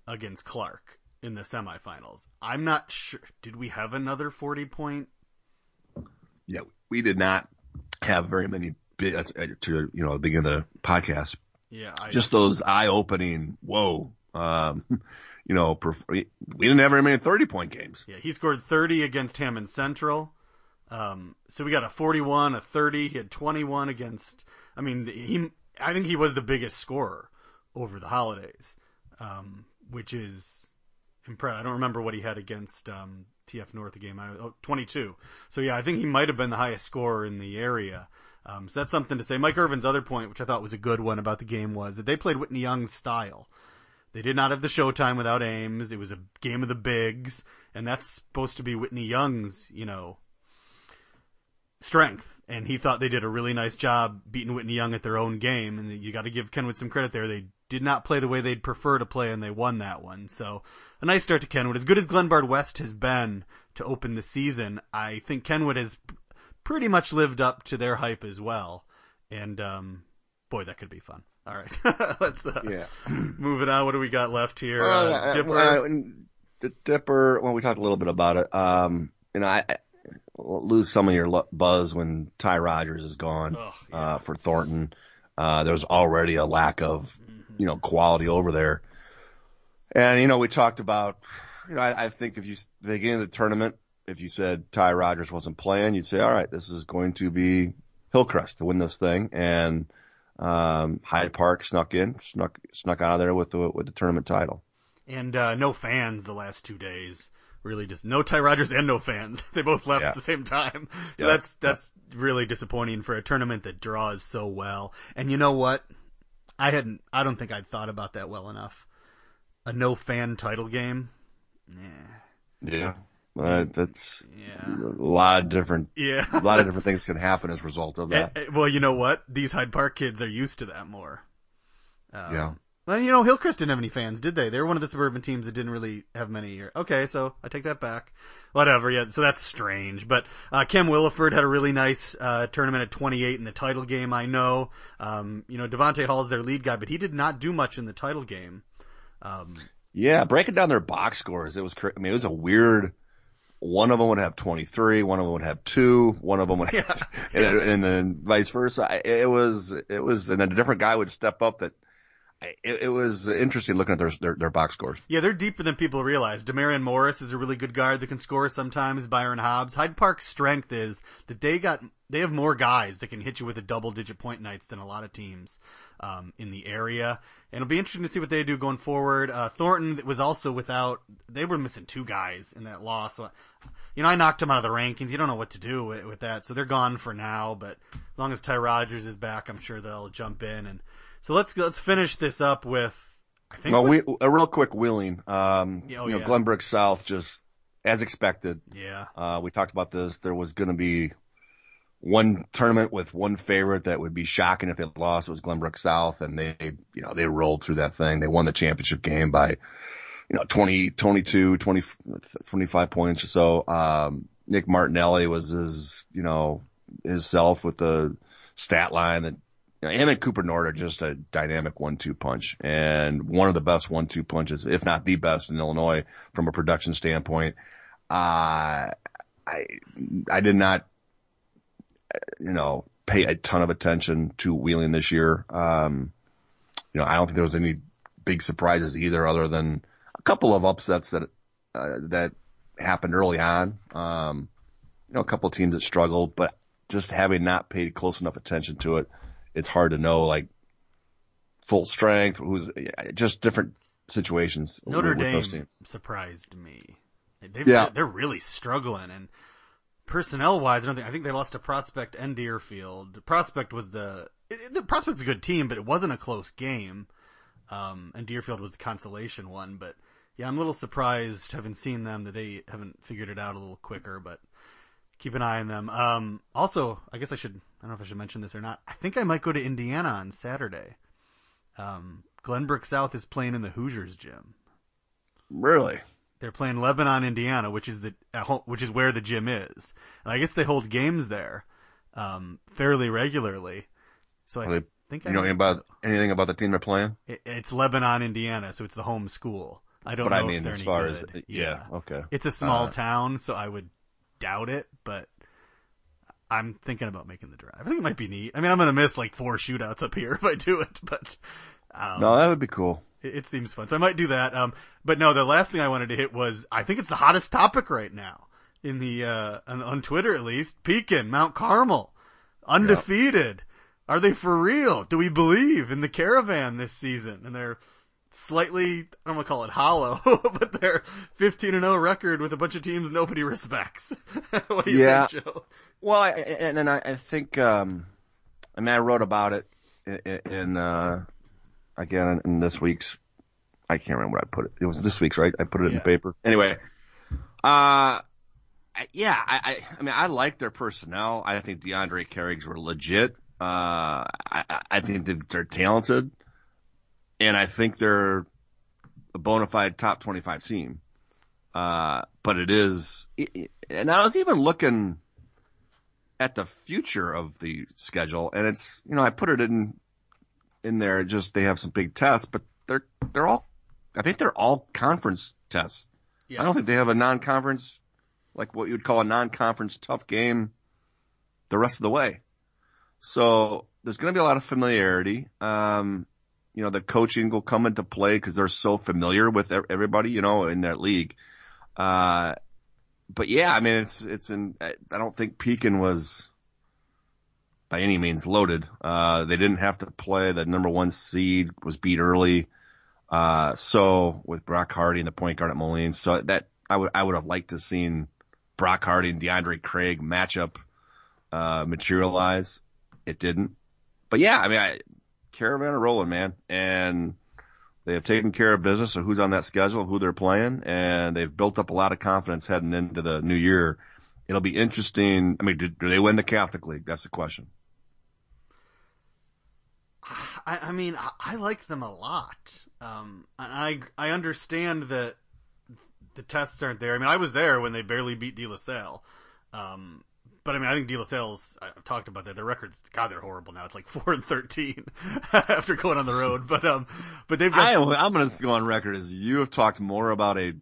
against Clark in the semifinals. I'm not sure. Did we have another 40 point? Yeah, we did not have very many big, uh, to, you know, the beginning of the podcast, Yeah, I, just those eye opening, whoa, um, you know, we didn't have very many 30 point games. yeah. He scored 30 against Hammond Central. Um, so we got a 41, a 30. He had 21 against. I mean, he. I think he was the biggest scorer over the holidays, um, which is impressive. I don't remember what he had against um, TF North the game. I, oh, 22. So yeah, I think he might have been the highest scorer in the area. Um, so that's something to say. Mike Irvin's other point, which I thought was a good one about the game, was that they played Whitney Young's style. They did not have the showtime without Ames. It was a game of the bigs, and that's supposed to be Whitney Young's, you know, strength. And he thought they did a really nice job beating Whitney Young at their own game. And you got to give Kenwood some credit there. They did not play the way they'd prefer to play, and they won that one. So a nice start to Kenwood. As good as Glenbard West has been to open the season, I think Kenwood has pretty much lived up to their hype as well. And um, boy, that could be fun. All right, let's uh, move it on. What do we got left here? Uh, uh, Dipper? well, the Dipper. Well, we talked a little bit about it. Um, you know, I, I lose some of your buzz when Ty Rogers is gone Ugh, uh, for Thornton. Uh, there's already a lack of you know quality over there, and you know we talked about. You know, I, I think if you the beginning of the tournament, if you said Ty Rogers wasn't playing, you'd say, all right, this is going to be Hillcrest to win this thing, and um, Hyde Park snuck in, snuck snuck out of there with the with the tournament title. and uh, no fans the last two days. Really, just no Ty Rogers and no fans. they both left Yeah. at the same time. So Yeah. that's that's really disappointing for a tournament that draws so well. And you know what? I hadn't. I don't think I'd thought about that well enough. A no fan title game. Yeah. Yeah. Uh, that's Yeah. a lot of different, Yeah. a lot of different things can happen as a result of that. And- well, you know what? These Hyde Park kids are used to that more. Um, yeah. Well, you know, Hillcrest didn't have any fans, did they? They were one of the suburban teams that didn't really have many here. Okay, so I take that back. Whatever, yeah, so that's strange. But, uh, Kem Williford had a really nice, uh, tournament at 28 in the title game, I know. Um, you know, Devontae is their lead guy, but he did not do much in the title game. Um, Yeah. Breaking down their box scores, it was, I mean, it was a weird, one of them would have 23, one of them would have two, one of them would have, and, and then vice versa. It was, it was, and then a different guy would step up that, it, it was interesting looking at their, their, their box scores. Yeah, they're deeper than people realize. Demarion Morris is a really good guard that can score sometimes. Byron Hobbs. Hyde Park's strength is that they got they have more guys that can hit you with a double digit point nights than a lot of teams um, in the area. And it'll be interesting to see what they do going forward. Uh, Thornton was also without they were missing two guys in that loss. So, you know, I knocked them out of the rankings. You don't know what to do with, with that, so they're gone for now. But as long as Ty Rogers is back, I'm sure they'll jump in. And so let's let's finish this up with. I think Well, we, a real quick wheeling, um, oh, you know, yeah. Glenbrook South just, as expected, yeah. Uh, we talked about this. There was going to be one tournament with one favorite that would be shocking if they lost. It was Glenbrook South, and they, you know, they rolled through that thing. They won the championship game by, you know, 20, 22, 20, 25 points or so. Um, Nick Martinelli was his, you know, his self with the stat line that, you know, him and Cooper Nord are just a dynamic one-two punch and one of the best one-two punches, if not the best in Illinois from a production standpoint. Uh, I, I did not, you know, pay a ton of attention to Wheeling this year. Um, you know, I don't think there was any big surprises either other than a couple of upsets that, uh, that happened early on. Um, you know, a couple of teams that struggled, but just having not paid close enough attention to it, it's hard to know like full strength, who's just different situations Notre with, with Dame surprised me. They've, Yeah. they're really struggling, and personnel wise, I don't think I think they lost to Prospect and Deerfield. Prospect was the the Prospect's a good team, but it wasn't a close game. Um, and Deerfield was the consolation one, but yeah, I'm a little surprised having seen them that they haven't figured it out a little quicker, but keep an eye on them. Um, also, I guess I should, don't know if I should mention this or not. I think I might go to Indiana on Saturday. Um, Glenbrook South is playing in the Hoosiers gym. Really? They're playing Lebanon, Indiana, which is the home, which is where the gym is. And I guess they hold games there um, fairly regularly. So I they- think I You know anything about anything about the team they're playing? it- it's Lebanon, Indiana, so it's the home school. I don't But know I if mean, they're as any far as good. yeah, okay. It's a small Uh, town, so I would doubt it, but I'm thinking about making the drive. I think it might be neat. I mean, I'm gonna miss like four shootouts up here if I do it, but um, No, that would be cool. it, it seems fun. So I might do that. Um, but no, the last thing I wanted to hit was I think it's the hottest topic right now in the uh on, on Twitter at least. Pekin, Mount Carmel, undefeated. Are they for real? Do we believe in the caravan this season? And they're slightly, I don't want to call it hollow, but they're 15 and 0 record with a bunch of teams nobody respects. what do you Yeah. think, Joe? Well, I, and, and I, I think, um, I mean, I wrote about it in, in uh, again, in this week's, I can't remember what I put it. It was this week's, right? I put it in Yeah. the paper. Anyway, uh, yeah, I, I, I mean, I like their personnel. I think DeAndre Craig's were legit. Uh, I, I- I think that they're talented and I think they're a bona fide top 25 team. Uh, but it is, it- and I was even looking, at the future of the schedule, and it's you know I put it in in there. Just they have some big tests, but they're they're all I think they're all conference tests. Yeah. I don't think they have a non-conference like what you'd call a non-conference tough game the rest of the way. So there's going to be a lot of familiarity. Um, you know the coaching will come into play because they're so familiar with everybody you know in that league. Uh, but yeah, I mean, it's, it's in, I don't think Pekin was by any means loaded. Uh, they didn't have to play. The number one seed was beat early. Uh, so with Brock Harding and the point guard at Moline, so that I would, I would have liked to seen Brock Harding and DeAndre Craig matchup, uh, materialize. It didn't. But yeah, I mean, I, caravan are rolling, man. And, they have taken care of business of who's on that schedule, who they're playing, and they've built up a lot of confidence heading into the new year. It'll be interesting. I mean, do, do they win the Catholic League? That's the question. I, I mean, I, I like them a lot. Um, and I I understand that the tests aren't there. I mean, I was there when they barely beat De La Salle. Um, but I mean, I think De La Salle's, I've talked about that. Their records, God, they're horrible now. It's like 4 and 13 after going on the road. But, um, but they've got, I, I'm going to go on record as you have talked more about a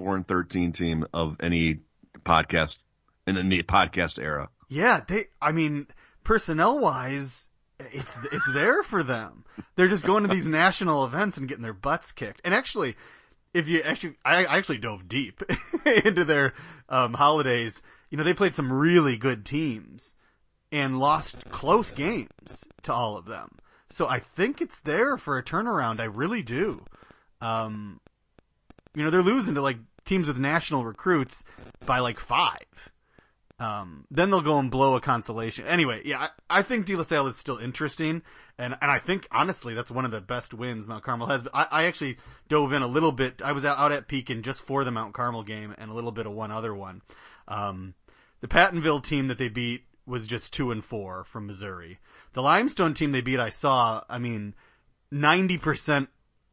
four and thirteen team of any podcast in the podcast era. Yeah, they. I mean, personnel wise, it's it's there for them. They're just going to these national events and getting their butts kicked. And actually, if you actually, I I actually dove deep into their um, holidays. You know, they played some really good teams and lost close games to all of them. So I think it's there for a turnaround. I really do. Um, you know, they're losing to like teams with national recruits by like five. Um, then they'll go and blow a consolation. Anyway, yeah, I, I think De La Salle is still interesting, and and I think honestly that's one of the best wins Mount Carmel has. I, I actually dove in a little bit. I was out, out at Pekin just for the Mount Carmel game and a little bit of one other one. Um, the Pattonville team that they beat was just two and four from Missouri. The Limestone team they beat, I saw. I mean, ninety percent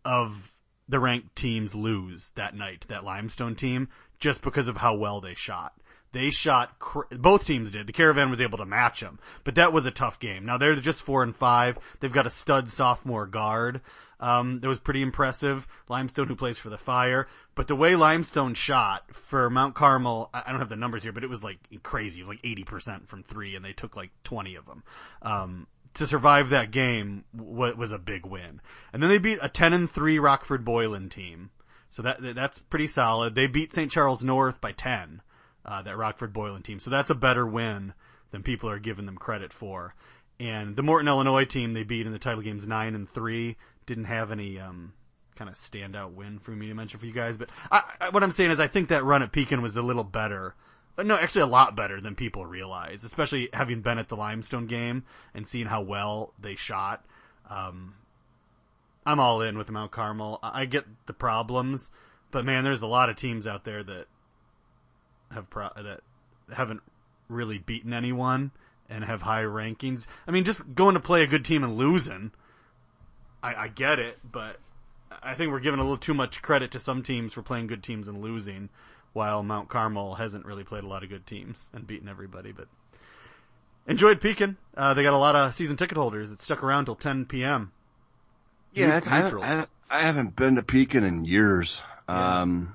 of the ranked teams lose that night. That Limestone team just because of how well they shot. They shot, both teams did. The Caravan was able to match them, but that was a tough game. Now they're just four and five. They've got a stud sophomore guard. Um, that was pretty impressive. Limestone who plays for the Fire, but the way Limestone shot for Mount Carmel, I don't have the numbers here, but it was like crazy, like 80% from three and they took like 20 of them. Um, to survive that game was a big win. And then they beat a 10 and 3 Rockford Boylan team So that that's pretty solid. They beat St. Charles North by 10, uh, that Rockford Boylan team. So that's a better win than people are giving them credit for. And the Morton, Illinois team they beat in the title games 9 and 3 didn't have any, um, kind of standout win for me to mention for you guys. But I, I, what I'm saying is I think that run at Pekin was a little better. Uh, No, actually a lot better than people realize, especially having been at the Limestone game and seeing how well they shot. Um, I'm all in with Mount Carmel. I I get the problems, but man, there's a lot of teams out there that have pro- that haven't really beaten anyone and have high rankings. I mean, just going to play a good team and losing, I, I get it, but I think we're giving a little too much credit to some teams for playing good teams and losing, while Mount Carmel hasn't really played a lot of good teams and beaten everybody. But enjoyed Pekin. Uh, they got a lot of season ticket holders It stuck around till 10 p.m. Yeah, I, Neutral. I, I haven't been to Pekin in years. Um,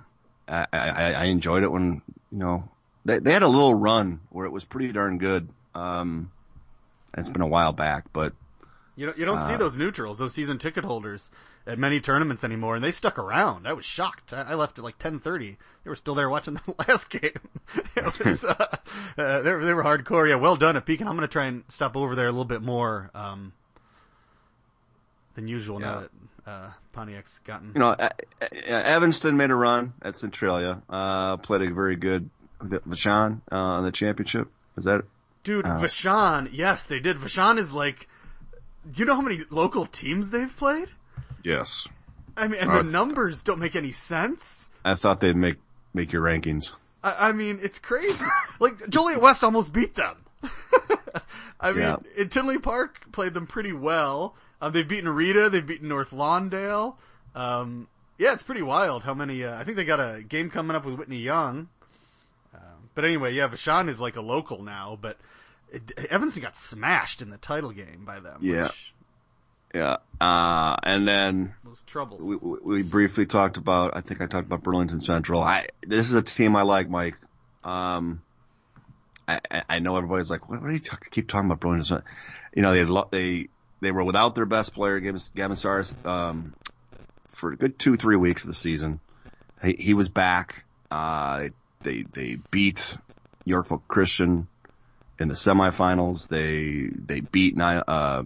I, I, I enjoyed it when, you know, they, they had a little run where it was pretty darn good. Um, it's been a while back, but You don't, you don't see those neutrals, those season ticket holders at many tournaments anymore, and they stuck around. I was shocked. I, I left at like 10:30. They were still there watching the last game. it was, uh, uh, they, were, they were hardcore. Yeah, well done at Pekin. I'm going to try and stop over there a little bit more um, than usual now that uh, Pontiac's gotten. you know, uh, uh, Evanston made a run at Centralia, uh, played a very good, Vashon, uh, in the championship. Is that, Dude, Vashon, yes, they did. Vashon is like, do you know how many local teams they've played? yes. I mean, and Uh, the numbers don't make any sense. I thought they'd make, make your rankings. I, I mean, it's crazy. like Joliet West almost beat them. I mean, Yeah. in Tinley Park played them pretty well. Um, they've beaten Rita, they've beaten North Lawndale. Um, yeah, it's pretty wild how many. Uh, I think they got a game coming up with Whitney Young. Um, but anyway, yeah, Vashon is like a local now, but Evanston got smashed in the title game by them. Yeah. which Yeah. Uh, and then was troubles. we, we we briefly talked about, I think I talked about Burlington Central. I, this is a team I like, Mike. Um, I, I- know everybody's like, what, what do you talk, keep talking about Burlington Central? You know, they, lo- they, they were without their best player, Gavin, Gavin Sars, um, for a good two, three weeks of the season. He, he was back. Uh, they, they beat Yorkville Christian in the semifinals. They, they beat, uh,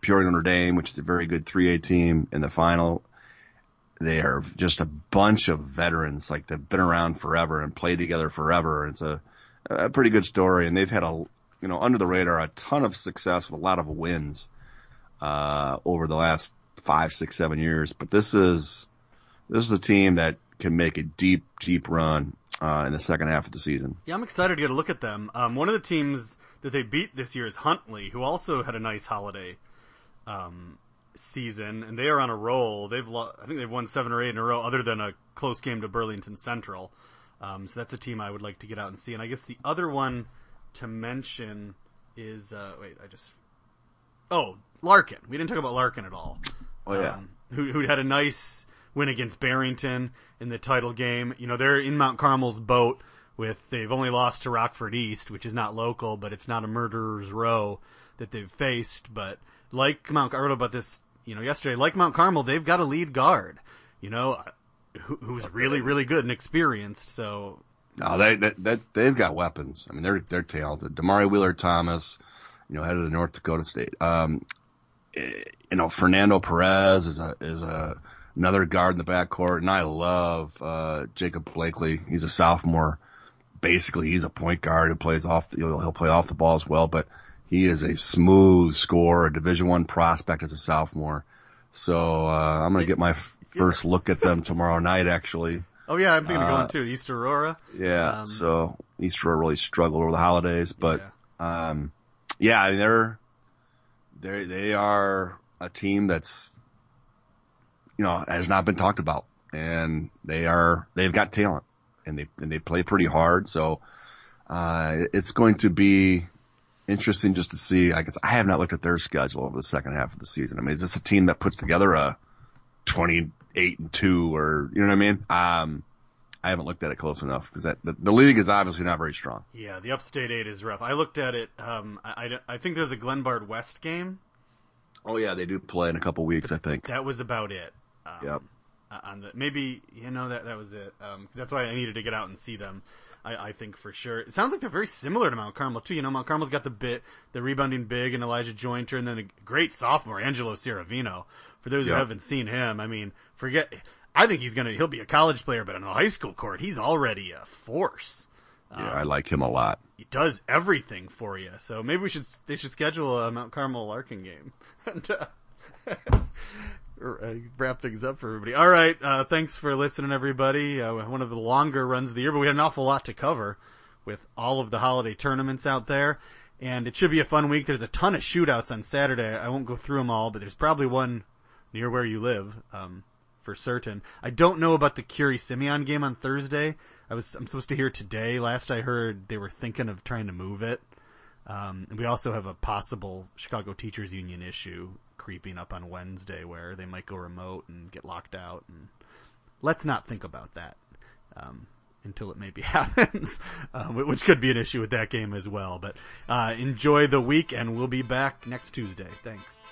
Peoria Notre Dame, which is a very good 3A team in the final. They are just a bunch of veterans, like they've been around forever and played together forever. It's a, a pretty good story and they've had a, you know, under the radar, a ton of success with a lot of wins, uh, over the last five, six, seven years. But this is, this is a team that can make a deep, deep run, uh, in the second half of the season. Yeah, I'm excited to get a look at them. Um, one of the teams that they beat this year is Huntley, who also had a nice holiday um, season, and they are on a roll. They've, lo- I think they've won seven or eight in a row, other than a close game to Burlington Central. Um, so that's a team I would like to get out and see. And I guess the other one to mention is uh, wait, I just oh Larkin. We didn't talk about Larkin at all. Oh, yeah. Um, who who had a nice win against Barrington in the title game. You know, they're in Mount Carmel's boat with they've only lost to Rockford East, which is not local, but it's not a murderer's row that they've faced. But like Mount, I wrote about this, you know, yesterday. Like Mount Carmel, they've got a lead guard. You know, who, who's really really good and experienced. So No, they, they, they, they've got weapons. I mean, they're, they're talented. Damari Wheeler Thomas, you know, head of the North Dakota State. Um, eh, you know, Fernando Perez is a, is a, another guard in the backcourt. And I love, uh, Jacob Blakely. He's a sophomore. Basically, he's a point guard who plays off, the, he'll, he'll play off the ball as well, but he is a smooth scorer, a division one prospect as a sophomore. So, uh, I'm going to get my f- first look at them tomorrow night, actually. oh yeah, I'm thinking of Uh, going too. East Aurora. Yeah. Um, so Aurora really struggled over the holidays, but um, yeah, I mean, they're they they are a team that's you know has not been talked about, and they are they've got talent, and they and they play pretty hard. So uh, it's going to be interesting just to see. I guess I have not looked at their schedule over the second half of the season. I mean, is this a team that puts together a twenty eight and two, or you know what I mean? Um, I haven't looked at it close enough because the, the league is obviously not very strong. Yeah, the Upstate Eight is rough. I looked at it. Um, I, I, I think there's a Glenbard West game. Oh yeah, they do play in a couple weeks, I think. That was about it. Um, Yep. uh, on the maybe you know that that was it. Um, that's why I needed to get out and see them. I, I think for sure. It sounds like they're very similar to Mount Carmel too. You know, Mount Carmel's got the bit, the rebounding big and Elijah Jointer, and then a great sophomore Angelo Ciravino. For those who haven't seen him, I mean, forget. I think he's gonna he'll be a college player, but on a high school court, he's already a force. Yeah, I like him a lot. He does everything for you. So maybe we should they should schedule a Mount Carmel Larkin game and uh, uh, wrap things up for everybody. All right, uh, thanks for listening, everybody. Uh, one of the longer runs of the year, but we had an awful lot to cover with all of the holiday tournaments out there. And it should be a fun week. There's a ton of shootouts on Saturday. I won't go through them all, but there's probably one near where you live, um, for certain. I don't know about the Curie Simeon game on Thursday. I was I'm supposed to hear today. Last I heard, they were thinking of trying to move it. Um, we also have a possible Chicago Teachers Union issue creeping up on Wednesday where they might go remote and get locked out. And let's not think about that um, until it maybe happens, um, which could be an issue with that game as well. But uh, enjoy the week, and we'll be back next Tuesday. Thanks.